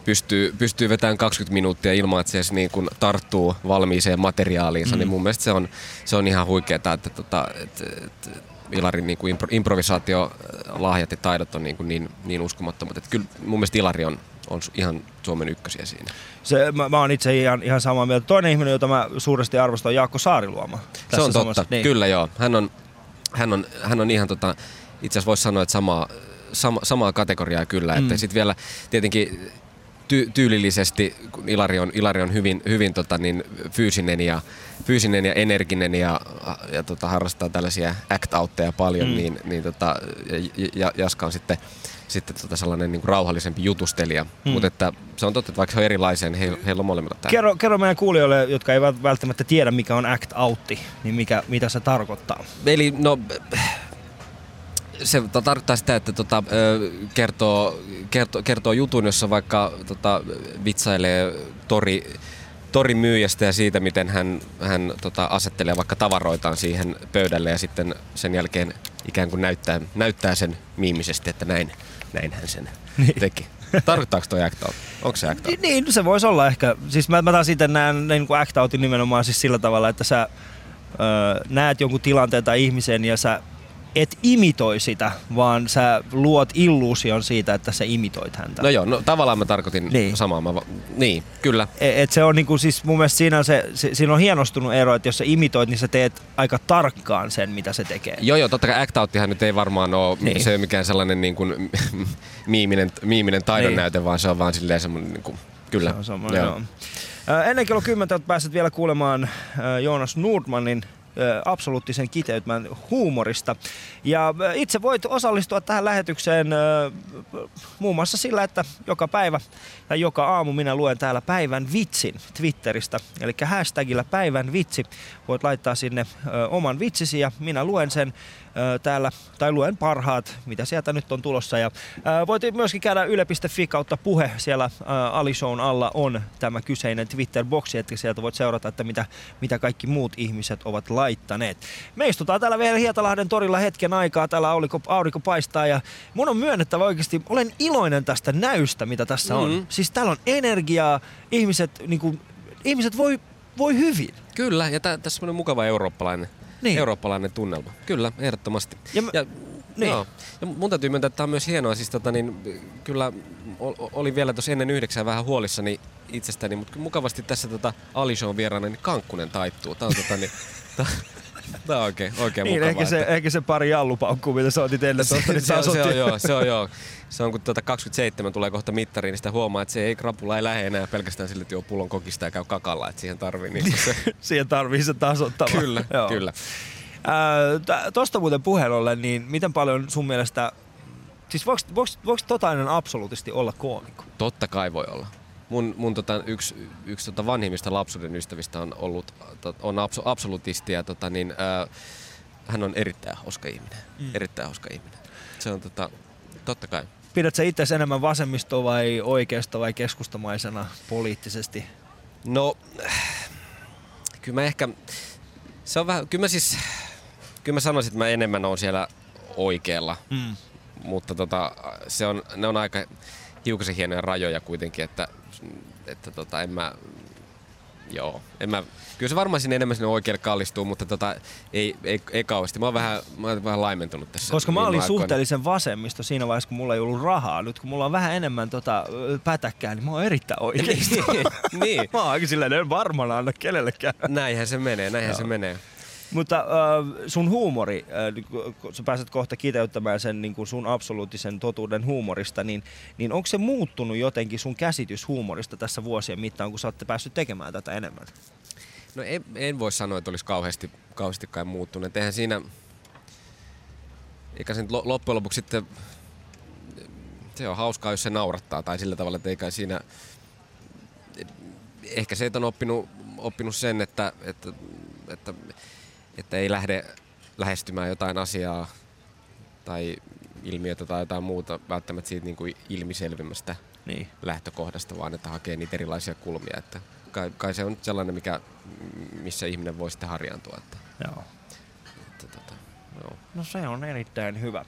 pystyy, pystyy vetämään 20 minuuttia ilman, että se edes niin kuin tarttuu valmiiseen materiaaliinsa, Mm. mm. niin mun mielestä se on, se on ihan huikeeta, että, tota, että, että Ilarin niin kuin impro, improvisaatiolahjat ja taidot on niin, kuin niin, niin uskomattomat. Että kyllä mun mielestä Ilari on, on ihan Suomen ykkösiä siinä. Se, mä, mä oon itse ihan, ihan samaa mieltä. Toinen ihminen, jota mä suuresti arvostan, on Jaakko Saariluoma. Se on totta, samassa- niin. kyllä joo. Hän on, hän on, hän on ihan tota, itse asiassa voisi sanoa, että samaa, sama, samaa kategoriaa kyllä. Mm. Että sitten vielä tietenkin ty, tyylillisesti, kun Ilari on, Ilari on hyvin, hyvin tota, niin, fyysinen, ja, fyysinen ja energinen ja, ja tota, harrastaa tällaisia act-outteja paljon, mm. niin, niin tota, ja, ja Jaska on sitten sitten tota sellainen niin kuin rauhallisempi jutustelija. Mm. Mutta että se on totta, että vaikka he on erilaisia, niin heillä, on molemmilla tämä. Kerro, kerro meidän kuulijoille, jotka eivät välttämättä tiedä, mikä on act outti, niin mikä, mitä se tarkoittaa. Eli no, se to- tarkoittaa sitä, että tota, kertoo, kertoo, kertoo jutun, jossa vaikka tota, vitsailee tori, torin myyjästä ja siitä, miten hän, hän tota, asettelee vaikka tavaroitaan siihen pöydälle ja sitten sen jälkeen ikään kuin näyttää, näyttää sen miimisesti, että näin, näin hän sen niin. teki. Tarkoittaako toi act out? Onko se act out? Niin, se voisi olla ehkä. Siis mä, mä taas itse näen niin kuin act outin nimenomaan siis sillä tavalla, että sä ö, näet jonkun tilanteen tai ihmisen ja sä et imitoi sitä, vaan sä luot illuusion siitä, että sä imitoit häntä. No joo, no tavallaan mä tarkoitin Niin. samaa. Mä, va- niin, kyllä. E- Et se on niinku, siis mun mielestä siinä on, se, se, siinä on hienostunut ero, että jos sä imitoit, niin sä teet aika tarkkaan sen, mitä se tekee. Joo, joo, totta kai act outtihan nyt ei varmaan ole, Niin. se ei ole mikään sellainen niin kuin, [laughs] miiminen, miiminen taidon Niin. näyte, vaan se on vaan silleen semmoinen, niin kuin, kyllä. Se on sama, joo. Ö, Ennen kello 10 pääset vielä kuulemaan Joonas Nordmanin absoluuttisen kiteytmän huumorista. Ja itse voit osallistua tähän lähetykseen muun muassa sillä, että joka päivä tai joka aamu minä luen täällä päivän vitsin Twitteristä. Eli hashtagillä päivän vitsi voit laittaa sinne oman vitsisi ja minä luen sen täällä, tai luen parhaat, mitä sieltä nyt on tulossa. Ja, voit myöskin käydä yle.fi kautta puhe, siellä Alishown alla on tämä kyseinen Twitter-boksi, että sieltä voit seurata, että mitä, mitä kaikki muut ihmiset ovat laittaneet. Me istutaan täällä vielä Hietalahden torilla hetken aikaa, täällä aurinko, aurinko paistaa ja mun on myönnettävä oikeasti, olen iloinen tästä näystä, mitä tässä on. Mhm. Siis täällä on energiaa, ihmiset, niin kuin, ihmiset voi, voi hyvin. Kyllä, ja tä, tässä on mukava eurooppalainen, Niin. eurooppalainen tunnelma. Kyllä, ehdottomasti. Ja mä- ja, niin. joo. ja mun täytyy myöntää, että tämä on myös hienoa. Siis, tota, niin, kyllä ol- olin vielä tuossa ennen yhdeksää vähän huolissani itsestäni, mutta mukavasti tässä tota, Alishown vieraana niin Kankkunen taittuu. Tämä on, tota, niin, tää on oikein, oikein Niin, mukavaa. ehkä se, ehkä se pari jallupaukkuu, mitä sä otit ennen tuosta, niin se, on, se, on, joo, se on joo. Se on kun tuota 27 tulee kohta mittariin, niin sitä huomaa, että se ei krapula ei lähde enää pelkästään sille, että juo pullon kokista ja käy kakalla, että siihen tarvii niin se, [laughs] Siihen tarvii se tasoittava. Kyllä, [laughs] Joo. kyllä. Ää, tä- Tosta muuten puheen ollen, niin miten paljon sun mielestä, siis voiko, voiko, voiko totainen absoluuttisesti olla koomikko? Totta kai voi olla. Mun, mun tota, yksi, yksi tota vanhimmista lapsuuden ystävistä on ollut tot, on abso, absolutisti ja tota, niin, ää, hän on erittäin hauska ihminen. Mm. Erittäin hauska ihminen. Se on tota, totta kai. Pidätkö itse enemmän vasemmisto vai oikeisto vai keskustamaisena poliittisesti? No, kyllä mä ehkä, se on vähän, kyllä mä siis, kyllä mä sanoisin, että mä enemmän on siellä oikealla, Mm. mutta tota, se on, ne on aika hiukan hienoja rajoja kuitenkin, että, että tota, en mä, joo, en mä, kyllä se varmaan sinne enemmän sinne oikealle kallistuu, mutta tota, ei, ei, ei kauheasti. Mä oon vähän, mä oon vähän laimentunut tässä. Koska mä olin aikoina. suhteellisen vasemmisto siinä vaiheessa, kun mulla ei ollut rahaa. Nyt kun mulla on vähän enemmän tota, pätäkkää, niin mä oon erittäin oikeisto. [laughs] niin, mä oon aika silleen, en varmaan anna kenellekään. näinhän se menee, näinhän Joo. se menee. Mutta äh, sun huumori, äh, kun sä pääset kohta kiteyttämään sen niin kuin sun absoluuttisen totuuden huumorista, niin, niin onko se muuttunut jotenkin sun käsitys huumorista tässä vuosien mittaan, kun sä olette päässyt tekemään tätä enemmän? No en, en voi sanoa, että olisi kauheasti, kauheasti kai muuttunut. Eihän siinä, eikä se nyt lo- loppujen lopuksi sitten, se on hauskaa, jos se naurattaa tai sillä tavalla, että eikä siinä, ehkä se, että on oppinut, oppinut sen, että, että, että, että ei lähde lähestymään jotain asiaa tai ilmiötä tai jotain muuta välttämättä siitä niin kuin ilmiselvimmästä Niin. lähtökohdasta, vaan että hakee niitä erilaisia kulmia. Että kai, kai se on sellainen, mikä, missä ihminen voi sitten harjaantua. Että, Joo. että, tota, joo. No se on erittäin hyvä.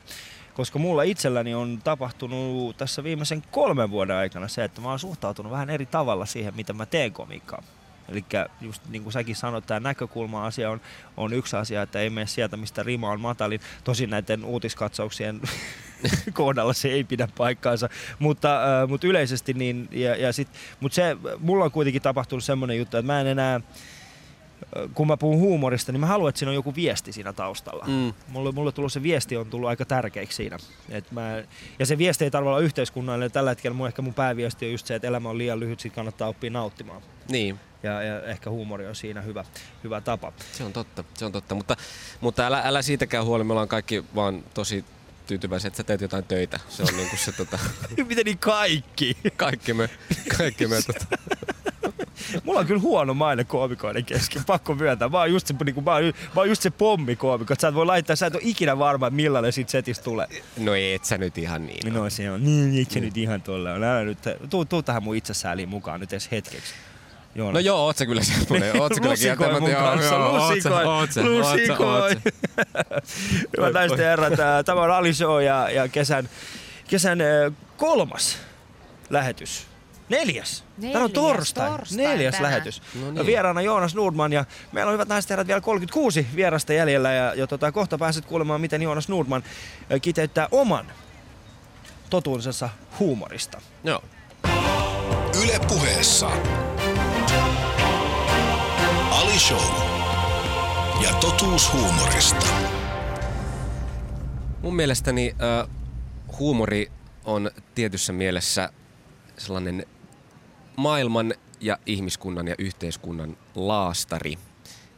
Koska mulla itselläni on tapahtunut tässä viimeisen kolmen vuoden aikana se, että mä oon suhtautunut vähän eri tavalla siihen, mitä mä teen komiikkaa. Eli just niin kuin säkin sanoit, tämä näkökulma-asia on, on yksi asia, että ei mene sieltä, mistä rima on matalin. Tosin näiden uutiskatsauksien [laughs] kohdalla se ei pidä paikkaansa, mutta, äh, mutta yleisesti niin, ja, ja sit, mutta se, mulla on kuitenkin tapahtunut semmoinen juttu, että mä en enää, kun mä puhun huumorista, niin mä haluan, että siinä on joku viesti siinä taustalla. Mm. Mulle, mulle tullut se viesti on tullut aika tärkeäksi siinä. Et mä, ja se viesti ei tarvitse olla yhteiskunnallinen. Tällä hetkellä mun, ehkä mun pääviesti on just se, että elämä on liian lyhyt, sit kannattaa oppia nauttimaan. Niin. Ja, ja ehkä huumori on siinä hyvä, hyvä tapa. Se on totta, se on totta. Mutta, mutta älä, älä siitäkään huoli, me ollaan kaikki vaan tosi tyytyväisiä, että sä teet jotain töitä. Se on niinku se tota... [laughs] Miten niin kaikki? Kaikki me, kaikki me tota... [laughs] Mulla on kyllä huono maine koomikoiden kesken, pakko myöntää. Mä oon just se, niin kuin, mä oon, mä oon just se pommikoomikko, että sä et voi laittaa, sä et ole ikinä varma, millainen siitä setistä tulee. No et sä nyt ihan niin. No se on, niin et sä nyt ihan tolle on. Älä nyt, tuu, tuu tähän mun itsesääliin mukaan nyt edes hetkeksi. Joonas. No joo, oot sä kyllä semmonen. Oot sä kyllä Lusikoi mun kanssa, lusikoi, lusikoi. [laughs] Hyvät naiset ja herrat, tämä on Ali Show ja, ja kesän, kesän kolmas lähetys. Neljäs. Neljäs Tämä on torstai. torstai Neljäs tänään. lähetys. No niin. Vieraana Joonas Nordman ja meillä on hyvät naiset herrat vielä 36 vierasta jäljellä ja, ja tota, kohta pääset kuulemaan, miten Joonas Nordman kiteyttää oman totuudensa huumorista. Joo. Yle puheessa. Ali Show. Ja totuus huumorista. Mun mielestäni äh, huumori on tietyssä mielessä sellainen maailman ja ihmiskunnan ja yhteiskunnan laastari,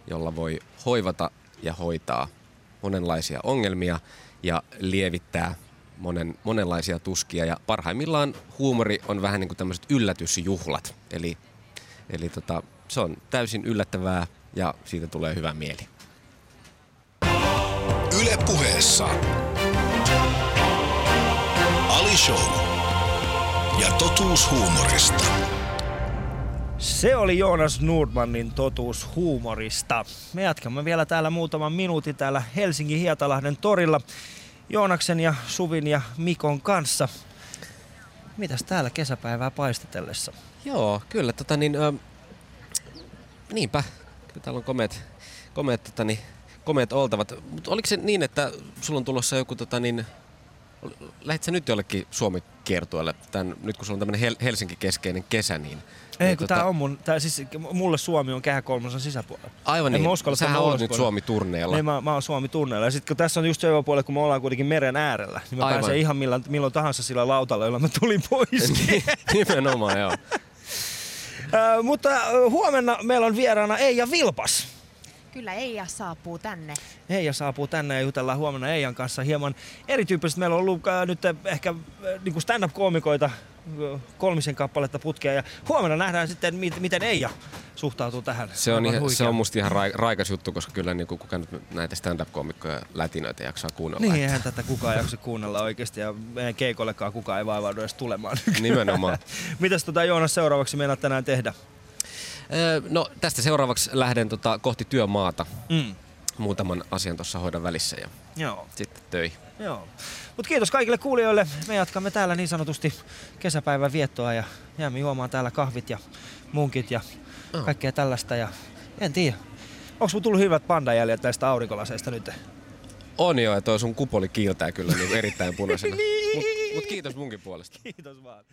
jolla voi hoivata ja hoitaa monenlaisia ongelmia ja lievittää monen, monenlaisia tuskia. Ja parhaimmillaan huumori on vähän niin kuin tämmöiset yllätysjuhlat. Eli, eli tota, se on täysin yllättävää ja siitä tulee hyvä mieli. Yle puheessa. Ali Show. Ja totuus huumorista. Se oli Joonas Nordmanin totuus huumorista. Me jatkamme vielä täällä muutaman minuutin täällä Helsingin Hietalahden torilla Joonaksen ja Suvin ja Mikon kanssa. Mitäs täällä kesäpäivää paistatellessa? Joo, kyllä. Tota niin, niinpä. Kyllä täällä on komeet, komeet, tota niin, komeet oltavat. Mutta oliko se niin, että sulla on tulossa joku, tota niin, lähit sä nyt jollekin Suomi-kiertueelle, tämän, nyt kun sulla on tämmöinen Hel- Helsinki-keskeinen kesä, niin... Ei, niin kun tää on mun, tää siis, mulle Suomi on kehä kolmosen sisäpuolella. Aivan En niin, uskalla sähän oot nyt. Suomi-turneella. Niin, mä, mä oon Suomi tunneilla. Ja sitten kun tässä on just se puoli, kun me ollaan kuitenkin meren äärellä, niin mä Aivan. pääsen ihan milloin, milloin tahansa sillä lautalla, jolla mä tulin pois. [laughs] Nimenomaan, joo. Mutta huomenna meillä on vieraana Eija Vilpas. Kyllä Eija saapuu tänne. Eija saapuu tänne ja jutellaan huomenna Eijan kanssa hieman erityyppisesti. Meillä on ollut äh, nyt äh, ehkä äh, niin kuin stand-up-koomikoita äh, kolmisen kappaletta putkea ja huomenna nähdään sitten, mit, miten Eija suhtautuu tähän. Se on, ihan, se on musta ihan ra- raikas juttu, koska kyllä niin kuka nyt näitä stand-up-komikkoja lätinöitä jaksaa kuunnella. Niin, että- eihän tätä kukaan jaksa kuunnella oikeasti ja meidän keikollekaan kukaan ei vaivaudu edes tulemaan. Nimenomaan. [laughs] Mitäs tota Joonas seuraavaksi meinaat tänään tehdä? Öö, No tästä seuraavaksi lähden tota, kohti työmaata. Mm. Muutaman asian tuossa hoidan välissä ja Joo. sitten töihin. Joo. Mut kiitos kaikille kuulijoille. Me jatkamme täällä niin sanotusti kesäpäivän viettoa ja jäämme juomaan täällä kahvit ja munkit ja Oh. kaikkea tällaista. Ja en tiedä. Onko mun tullut hyvät pandajäljet näistä aurinkolaseista nyt? On jo, ja toi sun kupoli kiiltää kyllä niin erittäin punaisena. [laughs] Mut, mut kiitos munkin puolesta. Kiitos vaan.